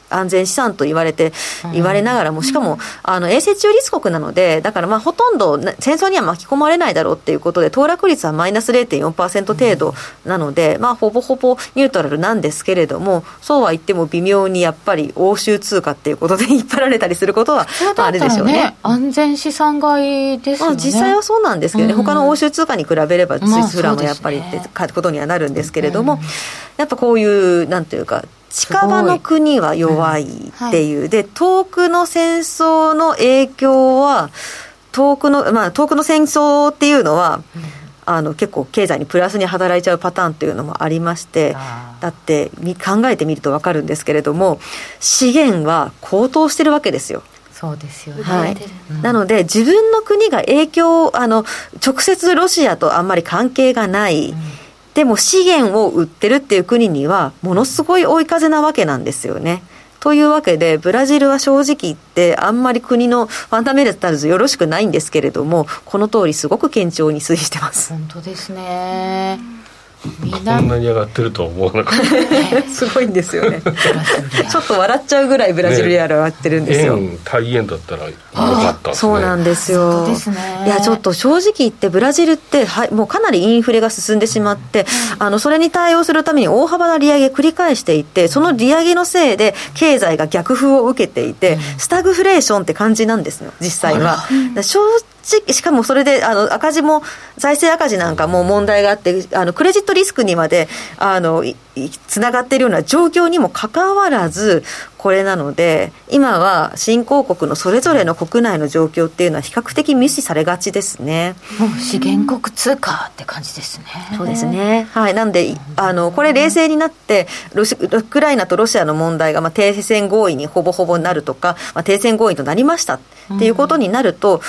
安全資産と言われて、言われながらも、しかも、あの、衛星中立国なので、だからまあ、ほとんど戦争には巻き込まれないだろうっていうことで、騰落率はマイナス0.4%程度なので、まあ、ほぼほぼニュートラルなんですけれども、そうは言っても微妙にやっぱり欧州通貨っていうことで引っ張られたりすることは、あれでしょうね。安全資産買いですよね。実際はそうなんですけどね、他の欧州通貨に比べれば、スイスフランもやっぱりってことにはなるんですけれども、やっぱこういう、なんていうか、近場の国は弱いっていう、うんはい、で遠くの戦争の影響は遠くのまあ遠くの戦争っていうのは、うん、あの結構経済にプラスに働いちゃうパターンっていうのもありましてだって考えてみると分かるんですけれども資源は高騰してるわけですよ。そうですよね、はい、なので自分の国が影響あの直接ロシアとあんまり関係がない、うんでも資源を売ってるっていう国にはものすごい追い風なわけなんですよね。というわけで、ブラジルは正直言って、あんまり国のファンダメンタルズよろしくないんですけれども、この通りすごく堅調に推移してます。本当ですね。こんなに上がってるとは思わなかった。*laughs* すごいんですよね。ちょっと笑っちゃうぐらいブラジルリアル上がってるんですよ、ね、対円だったらよかった、ね、そうなんですよ、ね、いやちょっと正直言ってブラジルってはもうかなりインフレが進んでしまって、うん、あのそれに対応するために大幅な利上げ繰り返していてその利上げのせいで経済が逆風を受けていて、うん、スタグフレーションって感じなんですよ実際は、正しかもそれであの赤字も財政赤字なんかも問題があってあのクレジットリスクにまであのつながっているような状況にもかかわらずこれなので今は新興国のそれぞれの国内の状況っていうのは比較的無視されがちですね。もう資源国通貨って感じですね。そうですね。はい。なんであのこれ冷静になってロシウクライナとロシアの問題が、まあ、停戦合意にほぼほぼなるとか、まあ、停戦合意となりましたっていうことになると、うん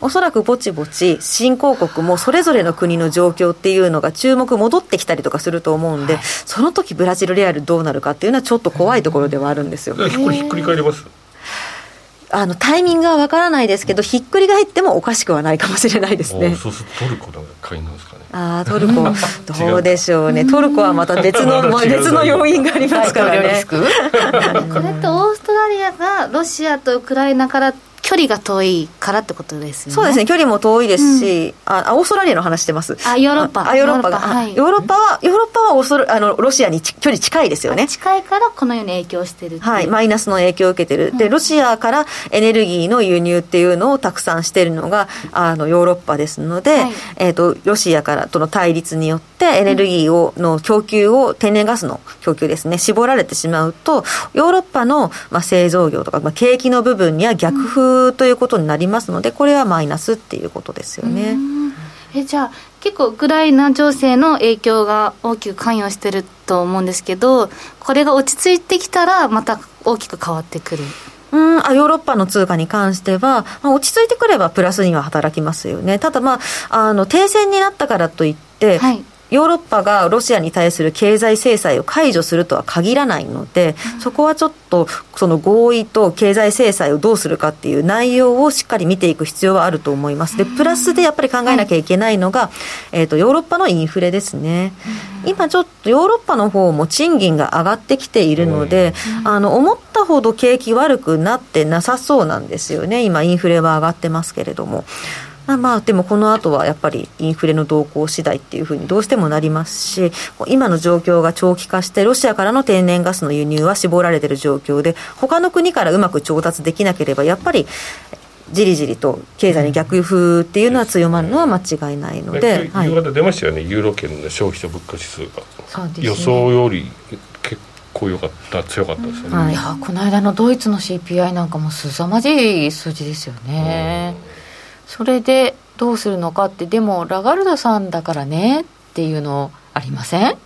おそらくぼちぼち新興国もそれぞれの国の状況っていうのが注目戻ってきたりとかすると思うんで、はい、その時ブラジルレアルどうなるかっていうのはちょっと怖いところではあるんですよ。これひっくり返ります？あのタイミングはわからないですけど、ひっくり返ってもおかしくはないかもしれないですね。そうするとトルコなんか買いなんですかね。あトルコ、*laughs* どうでしょうね、トルコはまた別の、*laughs* 別の要因がありますからね。*laughs* これってオーストラリアがロシアとウクライナから距離が遠いからってことですよね。そうですね、距離も遠いですし、うん、あオーストラリアの話してます。あ、ヨーロッパ。あ、ヨーロッパが。はい、ヨーロッパは、ヨーロッパはオーストあのロシアに距離近いですよね。近いからこのように影響してるはい、マイナスの影響を受けてる。で、ロシアからエネルギーの輸入っていうのをたくさんしてるのが、あの、ヨーロッパですので、はい、えっ、ー、と、ロシアからとの対立によって、エネルギーを、の供給を、天然ガスの供給ですね、絞られてしまうと、ヨーロッパの、まあ、製造業とか、まあ、景気の部分には逆風ということになりますので、これはマイナスっていうことですよね。えじゃあ結構ウクライナ情勢の影響が大きく関与してると思うんですけどこれが落ち着いてきたらまた大きく変わってくる？うん。あヨーロッパの通貨に関しては、まあ、落ち着いてくればプラスには働きますよね。ただ、まあ、あの停戦になったからといって、はい、ヨーロッパがロシアに対する経済制裁を解除するとは限らないので、うん、そこはちょっとその合意と経済制裁をどうするかっていう内容をしっかり見ていく必要はあると思います。で、プラスでやっぱり考えなきゃいけないのが、えっ、ー、と、ヨーロッパのインフレですね。今ちょっとヨーロッパの方も賃金が上がってきているので、あの、思ったほど景気悪くなってなさそうなんですよね。今インフレは上がってますけれども。まあまあでもこの後はやっぱりインフレの動向次第っていうふうにどうしてもなりますし今の状況が長期化してロシアからの天然ガスの輸入は絞られている状況で他の国からうまく調達できなければやっぱりじりじりと経済に逆風っていうのは強まるのは間違いないので、はい、夕方出ましたよね。ユーロ圏の消費者物価指数が、ね、予想より結構良かった強かったですよね、はい、いやこの間のドイツの CPI なんかも凄まじい数字ですよね、うんそれでどうするのかってでもラガルドさんだからねっていうのありません？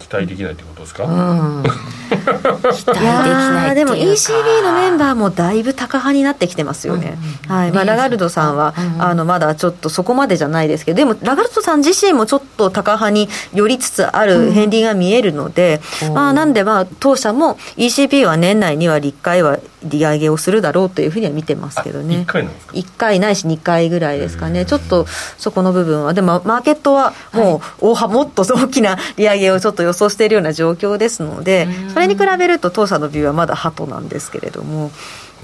期待できないってことですか、うん、*laughs* 期待できないでも ECB のメンバーもだいぶ高派になってきてますよね、うん、はい。まあ、ラガルドさんは、うん、あのまだちょっとそこまでじゃないですけどでもラガルドさん自身もちょっと高派に寄りつつある片鱗が見えるので、まあ、なんでまあ当社も ECB は年内には1回は利上げをするだろうというふうには見てますけどね。1回なんですか？1回ないし2回ぐらいですかね。ちょっとそこの部分は。でもマーケットはもう大、はい、もっと大きな利上げをちょっと予想しているような状況ですのでそれに比べると当社のビューはまだハトなんですけれども。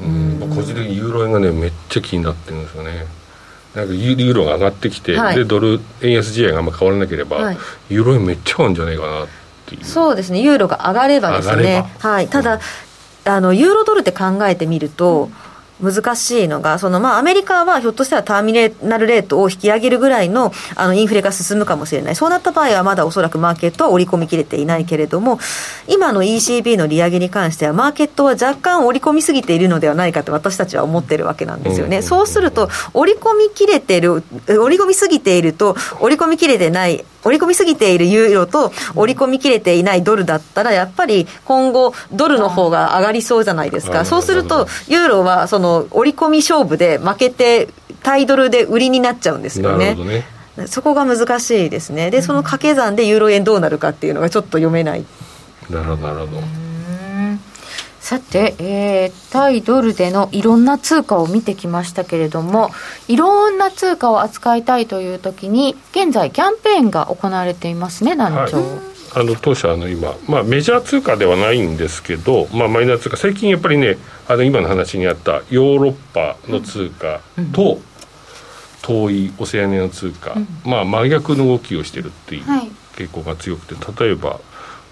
うん。個人的にユーロ円がねめっちゃ気になってるんですよね。なんかユーロが上がってきて、はい、でドル円安試合があんま変わらなければ、はい、ユーロ円めっちゃ合うんじゃないかなっていう。そうですね。ユーロが上がればですね。はい。ただ、あのユーロドルって考えてみると、難しいのが、そのまあアメリカはひょっとしたらターミナルレートを引き上げるぐらいのあのインフレが進むかもしれない、そうなった場合はまだおそらくマーケットは織り込みきれていないけれども、今の ECB の利上げに関しては、マーケットは若干織り込みすぎているのではないかと私たちは思ってるわけなんですよね。そうすると、織り込みきれてる、織り込みすぎていると、織り込みきれてない織り込みすぎているユーロと織り込みきれていないドルだったら、やっぱり今後、ドルの方が上がりそうじゃないですか、そうすると、ユーロはその織り込み勝負で負けて、タイドルで売りになっちゃうんですよね。そこが難しいですね。で、その掛け算でユーロ円どうなるかっていうのがちょっと読めない。なるほど、なるほど。さて、えー、対ドルでのいろんな通貨を見てきましたけれども、いろんな通貨を扱いたいというときに、現在、キャンペーンが行われていますね、団長。はいあの当社あの今、まあ、メジャー通貨ではないんですけど、まあ、マイナー通貨最近やっぱりねあの今の話にあったヨーロッパの通貨と、遠いオセアニアの通貨、うん、まあ、真逆の動きをしてるっていう傾向が強くて例えば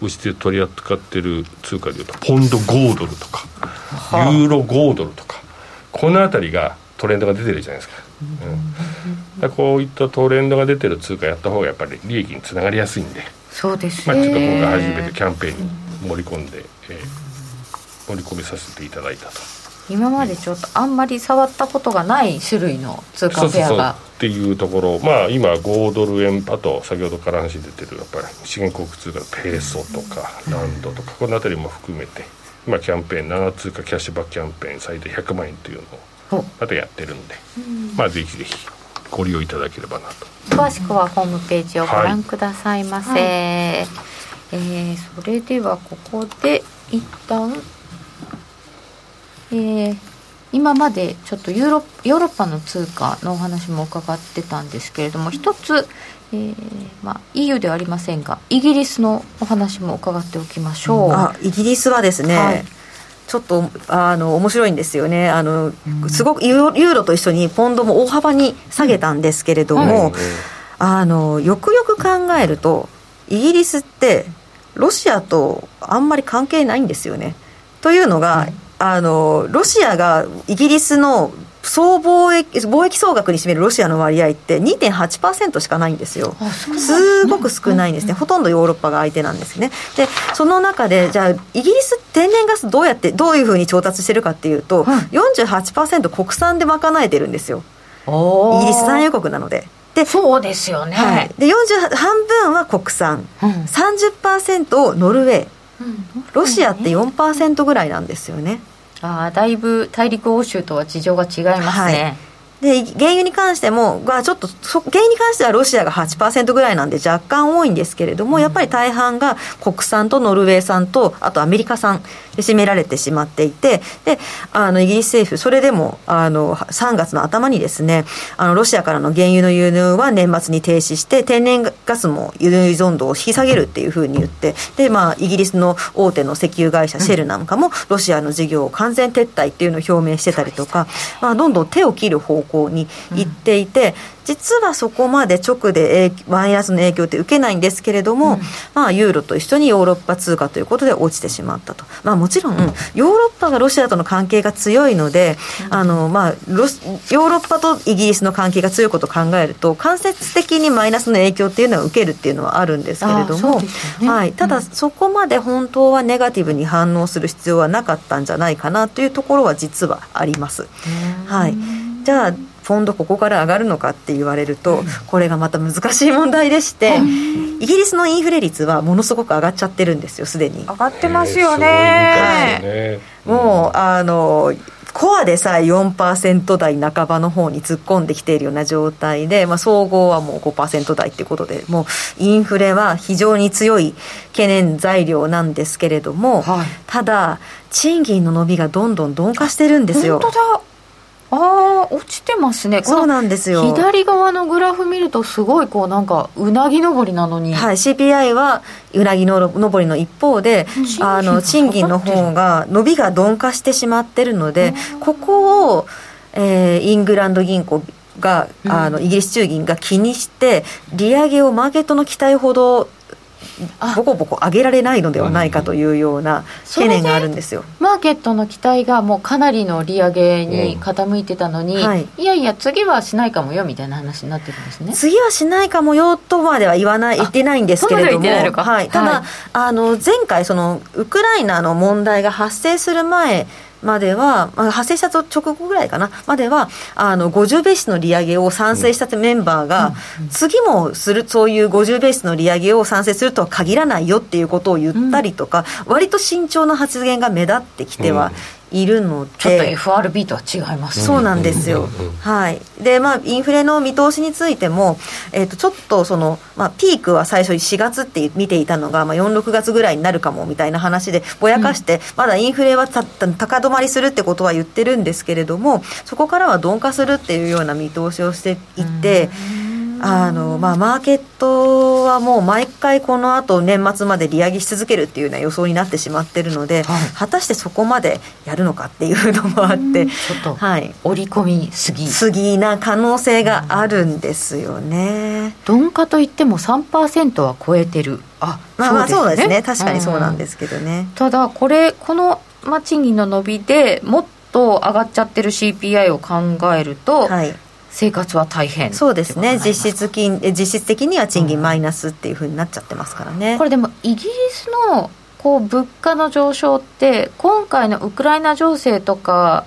うちで取り扱ってる通貨でいうとポンド5ドルとかユーロ5ドルとかこの辺りがトレンドが出てるじゃないですか,、うん、だこういったトレンドが出てる通貨やった方がやっぱり利益につながりやすいんでそうですね、まあ、ちょっと今回初めてキャンペーンに盛り込んで、えー、盛り込みさせていただいたと。今までちょっとあんまり触ったことがない種類の通貨ペアが。っていうところまあ今5ドル円あと先ほどから話出てるやっぱり資源国通貨のペーソとかランドとかこの辺りも含めて今キャンペーン7通貨キャッシュバックキャンペーン最大100万円というのをまたやってるんで、まあぜひぜひご利用いただければなと。詳しくはホームページをご覧くださいませ、はい、えー、それではここで一旦えー、今までちょっとヨーロヨーロッパの通貨のお話も伺ってたんですけれども一つ、えーまあ、EU ではありませんがイギリスのお話も伺っておきましょう、あイギリスはですね、はいちょっとあの面白いんですよね。あの、すごくユーロと一緒にポンドも大幅に下げたんですけれども、あのよくよく考えるとイギリスってロシアとあんまり関係ないんですよね。というのが、あのロシアがイギリスの総貿易貿易総額に占めるロシアの割合って2.8%しかないんですよ、すごく少ないんですね、ほとんどヨーロッパが相手なんですね。で、その中で、じゃあ、イギリス天然ガスどうやって、どういうふうに調達してるかっていうと、うん、48%国産で賄えてるんですよ、イギリス産油国なので。でそうですよね、はい、で40半分は国産、うん、30%をノルウェー、うん、ロシアって4%ぐらいなんですよね。あだいぶ大陸欧州とは事情が違いますね。はいで原油に関しても、まあ、ちょっと原油に関してはロシアが8%ぐらいなんで若干多いんですけれども、やっぱり大半が国産とノルウェー産とあとアメリカ産占められてしまっていてであのイギリス政府それでもあの3月の頭にですねあのロシアからの原油の輸入は年末に停止して天然ガスも輸入依存度を引き下げるっていうふうに言ってで、まあ、イギリスの大手の石油会社シェルなんかもロシアの事業を完全撤退っていうのを表明してたりとか、まあ、どんどん手を切る方向向に行っていて、実はそこまで直でマイナスの影響って受けないんですけれども、うん、まあ、ユーロと一緒にヨーロッパ通貨ということで落ちてしまったと、まあ、もちろん、ヨーロッパがロシアとの関係が強いので、あのまあ、ロヨーロッパとイギリスの関係が強いことを考えると、間接的にマイナスの影響っていうのは受けるっていうのはあるんですけれども、ね、はい、ただ、そこまで本当はネガティブに反応する必要はなかったんじゃないかなというところは実はあります。はい。じゃあポンドここから上がるのかって言われると、これがまた難しい問題でして、イギリスのインフレ率はものすごく上がっちゃってるんですよすでに。上がってますよね、えー、もうあのコアでさえ4%台半ばの方に突っ込んできているような状態で、まあ、総合はもう5%台っていうことでもうインフレは非常に強い懸念材料なんですけれども、はい、ただ賃金の伸びがどんどん鈍化してるんですよ。本当だああ落ちてますね。そうなんですよ。左側のグラフ見るとすごいこうなんかうなぎ登りなのに。はい CPI はうなぎの登りの一方であの賃金の方が伸びが鈍化してしまってるのでここを、えー、イングランド銀行があのイギリス中銀が気にして利上げをマーケットの期待ほどボコボコ上げられないのではないかというような懸念があるんですよ。マーケットの期待がもうかなりの利上げに傾いてたのに、うんはい、いやいや次はしないかもよみたいな話になってるんですね。次はしないかもよとまでは言わない言ってないんですけれどもはい、ただ、はい、あの前回そのウクライナの問題が発生する前までは、まあ、発生した直後ぐらいかな、までは、あの、50ベースの利上げを賛成したメンバーが、次もする、そういう50ベースの利上げを賛成するとは限らないよっていうことを言ったりとか、割と慎重な発言が目立ってきてはいるので、ちょっと FRB とは違います、ね、そうなんですよ、はい。でまあ、インフレの見通しについても、えー、とちょっとその、まあ、ピークは最初4月って見ていたのが、まあ、4、6月ぐらいになるかもみたいな話でぼやかして、うん、まだインフレはた高止まりするってことは言ってるんですけれどもそこからは鈍化するっていうような見通しをしていて。うんあのまあ、マーケットはもう毎回この後年末まで利上げし続けるっていうような予想になってしまってるので、はい、果たしてそこまでやるのかっていうのもあってちょっと、はい、織り込みすぎ。すぎな可能性があるんですよね。鈍化といっても3%は超えてる。あまあまあそうですね。確かにそうなんですけどね、ただこれこの、まあ、賃金の伸びでもっと上がっちゃってる CPI を考えると、はい、生活は大変。そうですね。実質金実質的には賃金マイナスっていうふうになっちゃってますからね、うん、これでもイギリスのこう物価の上昇って今回のウクライナ情勢とか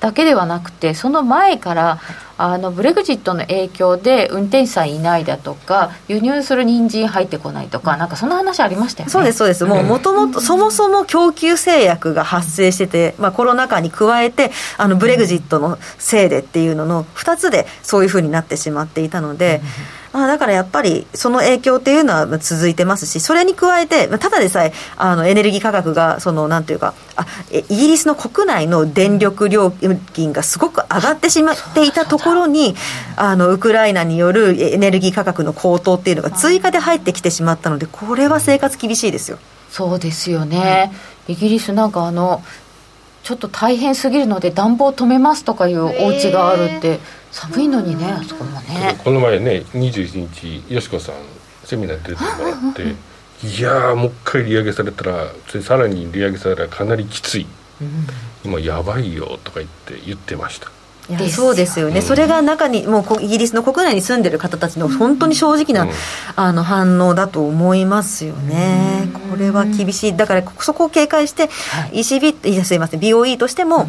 だけではなくてその前からあのブレグジットの影響で運転手さんいないだとか輸入する人参入ってこないとかなんかそんな話ありましたよね。そうですそうです。もうもともとそもそも供給制約が発生してて、まあ、コロナ禍に加えてあのブレグジットのせいでっていうのの2つでそういうふうになってしまっていたので。まあ、だからやっぱりその影響っていうのは続いてますしそれに加えてただでさえあのエネルギー価格がそのなんていうかあイギリスの国内の電力料金がすごく上がってしまっていたところにあのウクライナによるエネルギー価格の高騰っていうのが追加で入ってきてしまったのでこれは生活厳しいですよ。そうですよね、イギリスなんかあのちょっと大変すぎるので暖房止めますとかいうお家があるって、寒いのにねあそこもね。この前ね21日よしこさんセミナー出てもらっていやもう一回利上げされたらさらに利上げされたらかなりきつい、うん、今やばいよとか言って言ってましたいやそうですよね、うん、それが中にもうイギリスの国内に住んでる方たちの本当に正直な、うん、あの反応だと思いますよね、これは厳しい。だからそこを警戒して、はい、ECB いやすいません。BOE としても、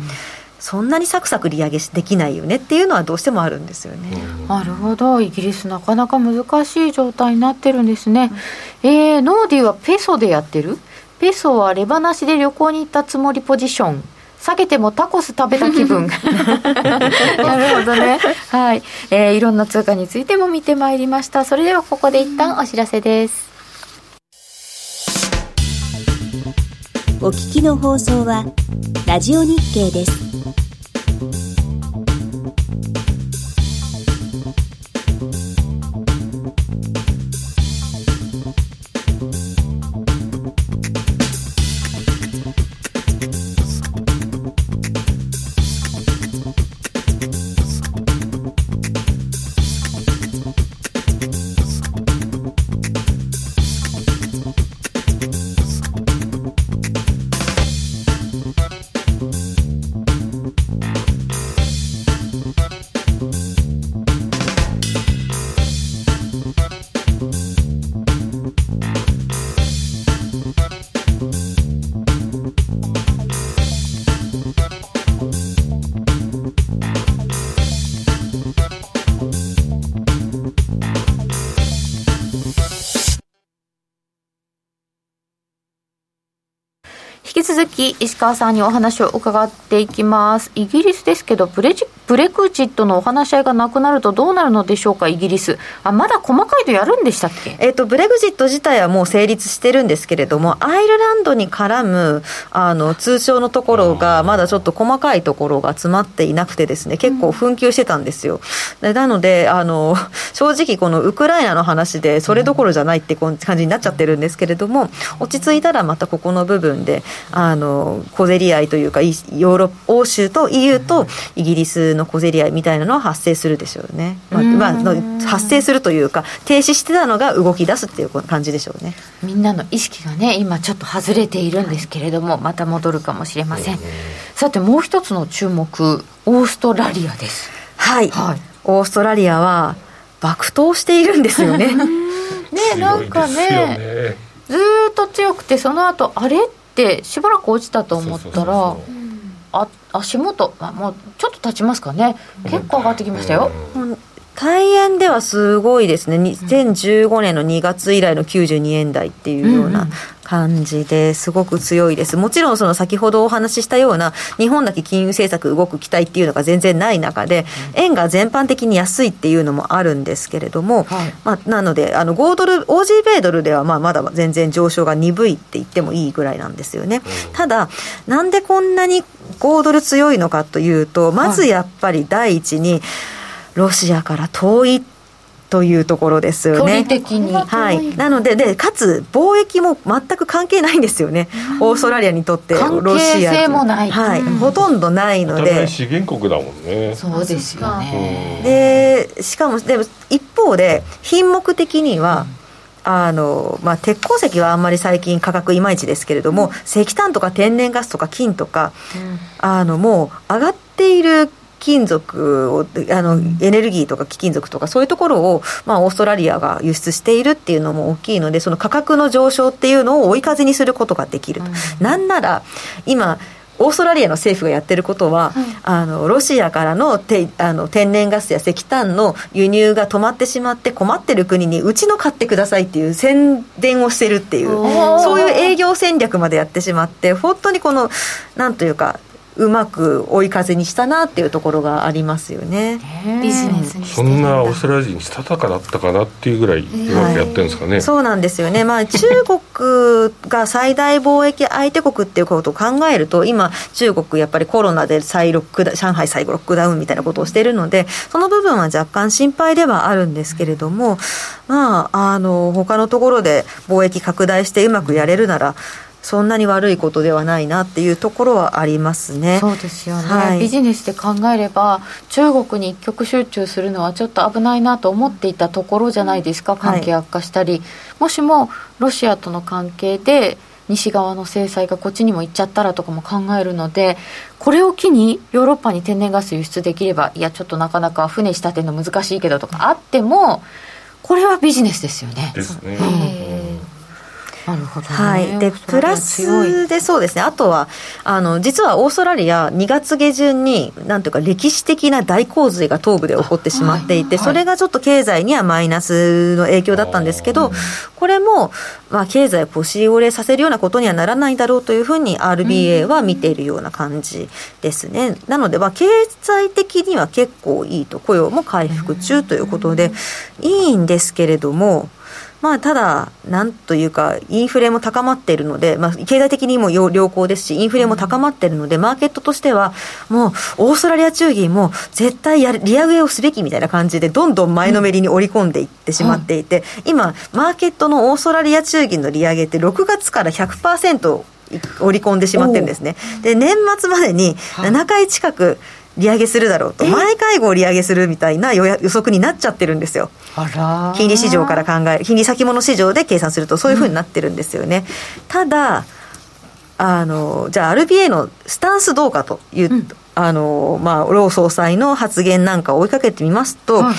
そんなにサクサク利上げできないよねっていうのはどうしてもあるんですよね。なるほど、イギリスなかなか難しい状態になってるんですね。うん、えー、ノーディはペソでやってる？ペソはレバなしで旅行に行ったつもりポジション。下げてもタコス食べた気分。*laughs* なるほどね。はい、えー、いろんな通貨についても見てまいりました。それではここで一旦お知らせです。お聞きの放送はラジオ日経です続き石川さんにお話を伺っていきます。イギリスですけどブレジブレクジットのお話し合いがなくなるとどうなるのでしょうかイギリス。あまだ細かいとやるんでしたっけ、えーと、ブレグジット自体はもう成立してるんですけれどもアイルランドに絡むあの通称のところがまだちょっと細かいところが詰まっていなくてですね結構紛糾してたんですよ、うん、なのであの正直このウクライナの話でそれどころじゃないって感じになっちゃってるんですけれども落ち着いたらまたここの部分であの小競り合いというかヨーロ欧州と EU とイギリスの小競り合いみたいなのは発生するでしょうね、まあ、まあ、発生するというか停止してたのが動き出すっていう感じでしょうね。みんなの意識がね今ちょっと外れているんですけれども、はい、また戻るかもしれません。さてもう一つの注目オーストラリアです。はい、はい、オーストラリアは爆投しているんですよね。*laughs* ねなんかねずっと強くてその後あれ？ってしばらく落ちたと思ったらあ足元あもうちょっと経ちますかね。結構上がってきましたよ、うん。大円ではすごいですね、2015年の2月以来の92円台っていうような感じです。ごく強いです、もちろんその先ほどお話ししたような、日本だけ金融政策動く期待っていうのが全然ない中で、円が全般的に安いっていうのもあるんですけれども、はい、まあ、なので、あの5ドル、OG 米ドルではまあまだ全然上昇が鈍いって言ってもいいぐらいなんですよね。ただ、なんでこんなに5ドル強いのかというと、まずやっぱり第一に、ロシアから遠いというところですよね。はい。なので、で、かつ、貿易も全く関係ないんですよね。オーストラリアにとって、ロシア。関係もない。はい。ほとんどないので。資源国だもんね。そうですよね。で、しかも、でも、一方で、品目的には、あのまあ、鉄鉱石はあんまり最近価格いまいちですけれども、石炭とか天然ガスとか金とか、あのもう上がっている金属をあのエネルギーとか貴金属とかそういうところを、まあ、オーストラリアが輸出しているっていうのも大きいのでその価格の上昇っていうのを追い風にすることができると。うん、なんなら今オーストラリアの政府がやってることは、はい、あのロシアからのてあの天然ガスや石炭の輸入が止まってしまって困ってる国にうちの買ってくださいっていう宣伝をしてるっていうそういう営業戦略までやってしまって本当にこのなんというかうまく追い風にしたなっていうところがありますよね。ビジネスにそんなオーストラリア人したたかだったかなっていうぐらいうまくやってるんですかね、はい、そうなんですよね、まあ、中国が最大貿易相手国っていうことを考えると今中国やっぱりコロナで再ロック上海再ロックダウンみたいなことをしているのでその部分は若干心配ではあるんですけれどもまああの他のところで貿易拡大してうまくやれるならそんなに悪いことではないなっていうところはありますね。そうですよね、はい、ビジネスで考えれば中国に一極集中するのはちょっと危ないなと思っていたところじゃないですか。関係悪化したり、はい、もしもロシアとの関係で西側の制裁がこっちにも行っちゃったらとかも考えるのでこれを機にヨーロッパに天然ガス輸出できればいやちょっとなかなか船仕立てるの難しいけどとかあってもこれはビジネスですよね。ですね。なるほど、ね、はい、でプラスでそうですね。あとはあの実はオーストラリア2月下旬になんというか歴史的な大洪水が東部で起こってしまっていて、はい、それがちょっと経済にはマイナスの影響だったんですけど、これも、まあ、経済を腰折れさせるようなことにはならないだろうというふうに RBA は見ているような感じですね。なので、まあ、経済的には結構いいと雇用も回復中ということでいいんですけれども。まあ、ただ、なんというか、インフレも高まっているので、まあ、経済的にも良好ですし、インフレも高まっているので、マーケットとしては、もう、オーストラリア中銀も絶対や利上げをすべきみたいな感じで、どんどん前のめりに織り込んでいってしまっていて、今、マーケットのオーストラリア中銀の利上げって、6月から100%織り込んでしまってるんですね。で、年末までに7回近く、利上げするだろうと、毎回合利上げするみたいな予測になっちゃってるんですよ。金利市場から考える、金利先物市場で計算すると、そういうふうになってるんですよね。うん、ただあのじゃあ RBA のスタンスどうかという、うん、あのまあ、老総裁の発言なんかを追いかけてみますと、はい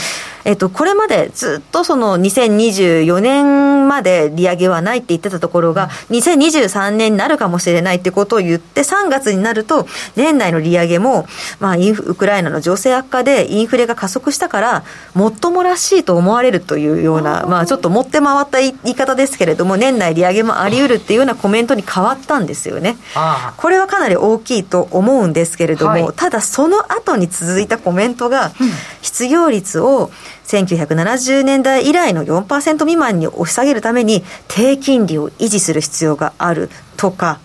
えっと、これまでずっとその2024年まで利上げはないって言ってたところが、2023年になるかもしれないってことを言って、3月になると、年内の利上げも、まあ、ウクライナの情勢悪化でインフレが加速したから、もっともらしいと思われるというような、まあ、ちょっと持って回った言い方ですけれども、年内利上げもあり得るっていうようなコメントに変わったんですよね。これはかなり大きいと思うんですけれども、はい、ただその後に続いたコメントが、失業率を1970年代以来の4%未満に押し下げるために低金利を維持する必要があるとか、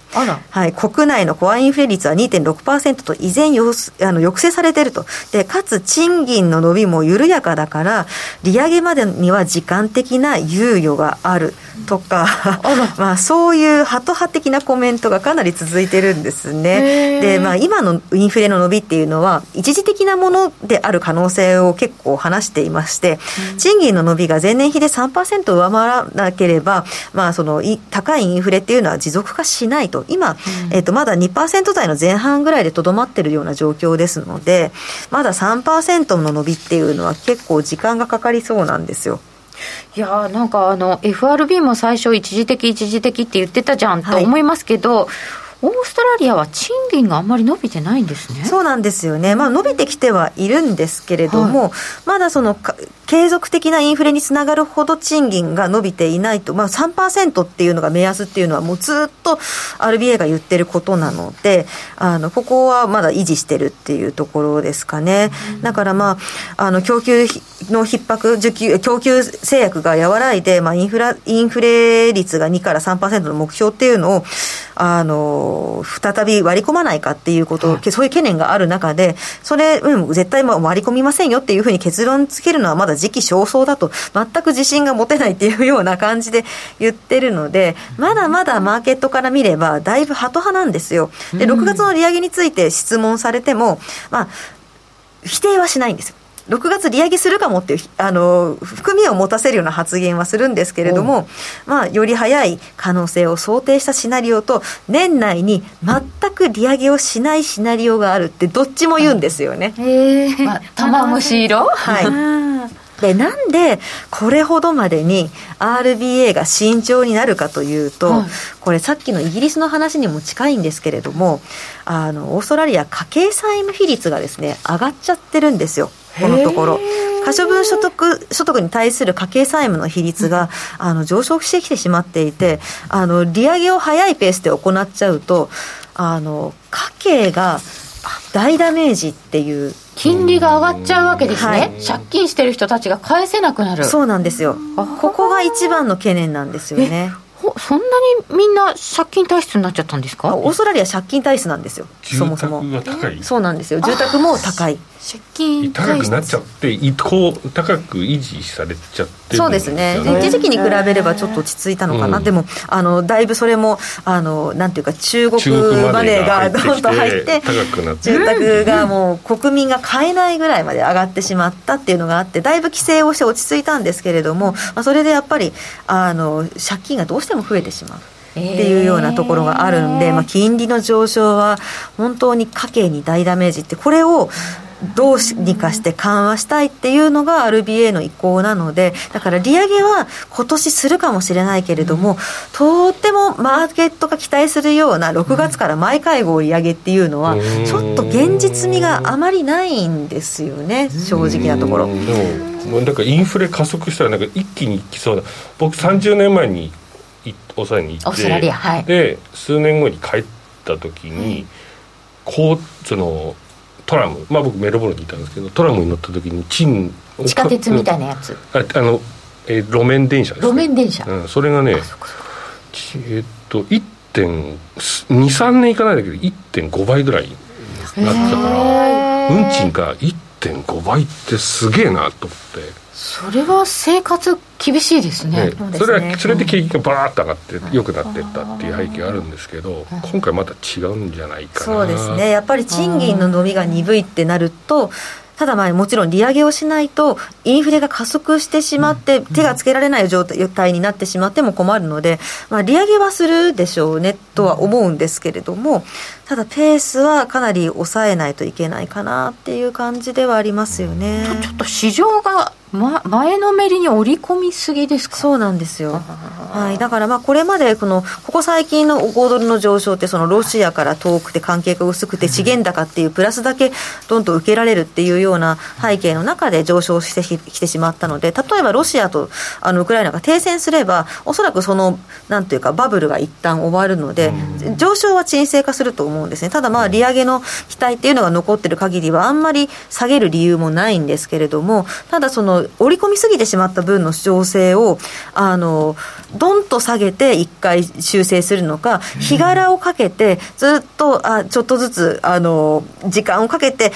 はい、国内のコアインフレ率は2.6%と依然よあの抑制されていると。でかつ賃金の伸びも緩やかだから利上げまでには時間的な猶予があるとか、*laughs* まあ、そういうハト派的なコメントがかなり続いてるんですね。で、まあ、今のインフレの伸びっていうのは一時的なものである可能性を結構話していまして、賃金の伸びが前年比で3%上回らなければ、まあ、その高いインフレっていうのは持続化しないと。今、えー、とまだ2%台の前半ぐらいでとどまってるような状況ですのでまだ3%の伸びっていうのは結構時間がかかりそうなんですよ。いやなんかあの FRB も最初一時的一時的って言ってたじゃんと思いますけど、はいオーストラリアは賃金があんまり伸びてないんですね。そうなんですよね、まあ、伸びてきてはいるんですけれども、はい、まだその継続的なインフレにつながるほど賃金が伸びていないと、まあ3%っていうのが目安っていうのは、もうずっと RBA が言ってることなので、あのここはまだ維持してるっていうところですかね。だからまあ、あの供給の逼迫、需給供給制約が和らいで、まあ、インフラインフレ率が2から3%の目標っていうのを、あの再び割り込まないかっていうこと、はい、そういう懸念がある中で、それ、うん、絶対割り込みませんよっていうふうに結論つけるのはまだ時期尚早だと、全く自信が持てないっていうような感じで言ってるので、まだまだマーケットから見れば、だいぶハト派なんですよ。で、6月の利上げについて質問されても、まあ、否定はしないんですよ。6月利上げするかもっていうあの含みを持たせるような発言はするんですけれども、まあ、より早い可能性を想定したシナリオと年内に全く利上げをしないシナリオがあるってどっちも言うんですよね。へえ、まあ、玉虫色？はい。でなんでこれほどまでに RBA が慎重になるかというと、はい、これさっきのイギリスの話にも近いんですけれどもあのオーストラリア家計債務比率がですね上がっちゃってるんですよ。このところ。可処分所得所得に対する家計債務の比率が、うん、あの上昇してきてしまっていてあの利上げを早いペースで行っちゃうとあの家計が大ダメージっていう。金利が上がっちゃうわけですね、はい、借金してる人たちが返せなくなる。そうなんですよ。ここが一番の懸念なんですよね。そんなにみんな借金体質になっちゃったんですか？オーストラリア借金体質なんですよ。そもそも。そうなんですよ。住宅も高い借金高くなっちゃってこう高く維持されちゃってそうですね。一時期に比べればちょっと落ち着いたのかな、うん、でもあのだいぶそれもあのなんていうか中国マネーがどんどん入って住宅がもう国民が買えないぐらいまで上がってしまったっていうのがあってだいぶ規制をして落ち着いたんですけれども、まあ、それでやっぱりあの借金がどうしても増えてしまう。っていうようなところがあるんで、まあ、金利の上昇は本当に家計に大ダメージってこれをどうにかして緩和したいっていうのが RBA の意向なので、だから利上げは今年するかもしれないけれども、とってもマーケットが期待するような6月から毎会合利上げっていうのは、ちょっと現実味があまりないんですよね、正直なところ。でもなんかインフレ加速したらなんか一気にいきそうな僕30年前に抑えに行って、はい、で数年後に帰った時に、こうそのトラム。まあ僕メルボルンにいたんですけどトラムに乗った時に賃地下鉄みたいなやつ。ああの、えー、路面電車です、ね、路面電車、うん、それがねえー、っと1.23年いかないだけど1.5倍ぐらいになってたから運賃が1.5倍ってすげえなと思ってそれは生活厳しいですね、ね、それはそれで景気がバーッと上がって良くなっていったっていう背景があるんですけど今回また違うんじゃないかな。そうですね。やっぱり賃金の伸びが鈍いってなるとただまあもちろん利上げをしないとインフレが加速してしまって手がつけられない状態になってしまっても困るので、まあ、利上げはするでしょうねとは思うんですけれどもただペースはかなり抑えないといけないかなっていう感じではありますよね。ちょっと市場がま、前のめりに織り込みすぎですか？そうなんですよ、はい、だからまあこれまでこのここ最近の5ドルの上昇ってそのロシアから遠くて関係が薄くて資源高っていうプラスだけどんどん受けられるっていうような背景の中で上昇してきてしまったので例えばロシアとあのウクライナが停戦すればおそらくそのなんていうかバブルが一旦終わるので上昇は沈静化すると思うんですね。ただまあ利上げの期待っていうのが残ってる限りはあんまり下げる理由もないんですけれどもただその織り込みすぎてしまった分の調整をあのどんと下げて1回修正するのか日柄をかけてずっとあちょっとずつあの時間をかけて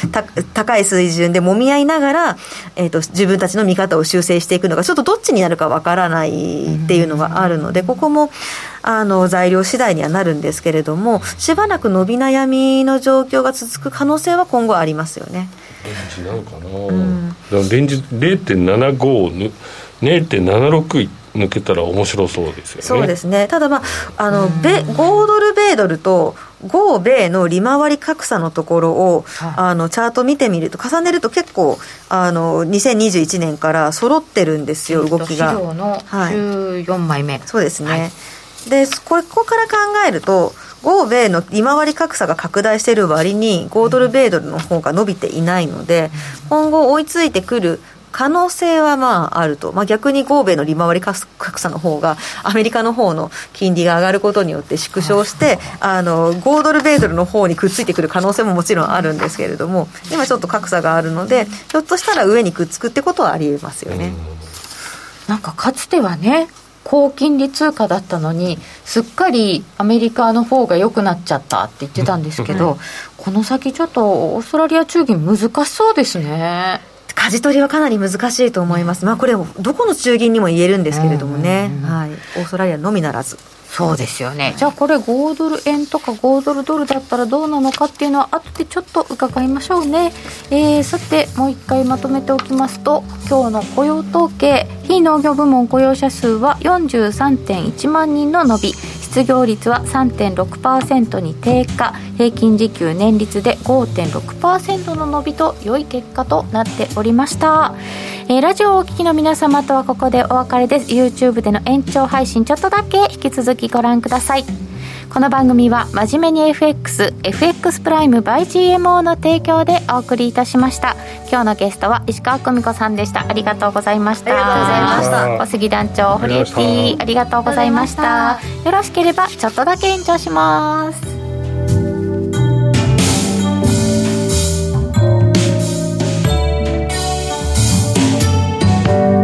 高い水準でもみ合いながら、えーと、自分たちの見方を修正していくのかちょっとどっちになるかわからないっていうのがあるのでここもあの材料次第にはなるんですけれどもしばらく伸び悩みの状況が続く可能性は今後ありますよね。レンジなのかな、うん、レンジ0.75 0.76抜けたら面白そうですよね。そうですね。ただまああの、米5ドル米ドルと5米の利回り格差のところを、あのチャート見てみると重ねると結構あの2021年から揃ってるんですよ動きが。資料の14枚目、はい、そうですね、はい、でここから考えると欧米の利回り格差が拡大している割に5ドル米ドルの方が伸びていないので今後追いついてくる可能性はまああると、まあ、逆に欧米の利回り格差の方がアメリカの方の金利が上がることによって縮小してあの5ドル米ドルの方にくっついてくる可能性ももちろんあるんですけれども今ちょっと格差があるのでひょっとしたら上にくっつくってことはありえますよね。なんかかつてはね高金利通貨だったのにすっかりアメリカの方が良くなっちゃったって言ってたんですけど、この先ちょっとオーストラリア中銀難しそうですね。舵取りはかなり難しいと思います、まあ、これどこの中銀にも言えるんですけれどもね、はい、オーストラリアのみならずそうですよね、じゃあこれ5ドル円とか5ドルドルだったらどうなのかっていうのは後でちょっと伺いましょうね、えー、さてもう一回まとめておきますと今日の雇用統計非農業部門雇用者数は43.1万人の伸び失業率は3.6%に低下平均時給年率で5.6%の伸びと良い結果となっておりました、えー、ラジオをお聞きの皆様とはここでお別れです。YouTube での延長配信ちょっとだけ引き続きひご覧ください。この番組は真面目に FXFX プライム by GMO の提供でお送りいたしました。今日のゲストは石川久美子さんでした。ありがとうございました。ありがとうございました。小杉団長堀江 P ありがとうございました。よろしければちょっとだけ延長します。うん。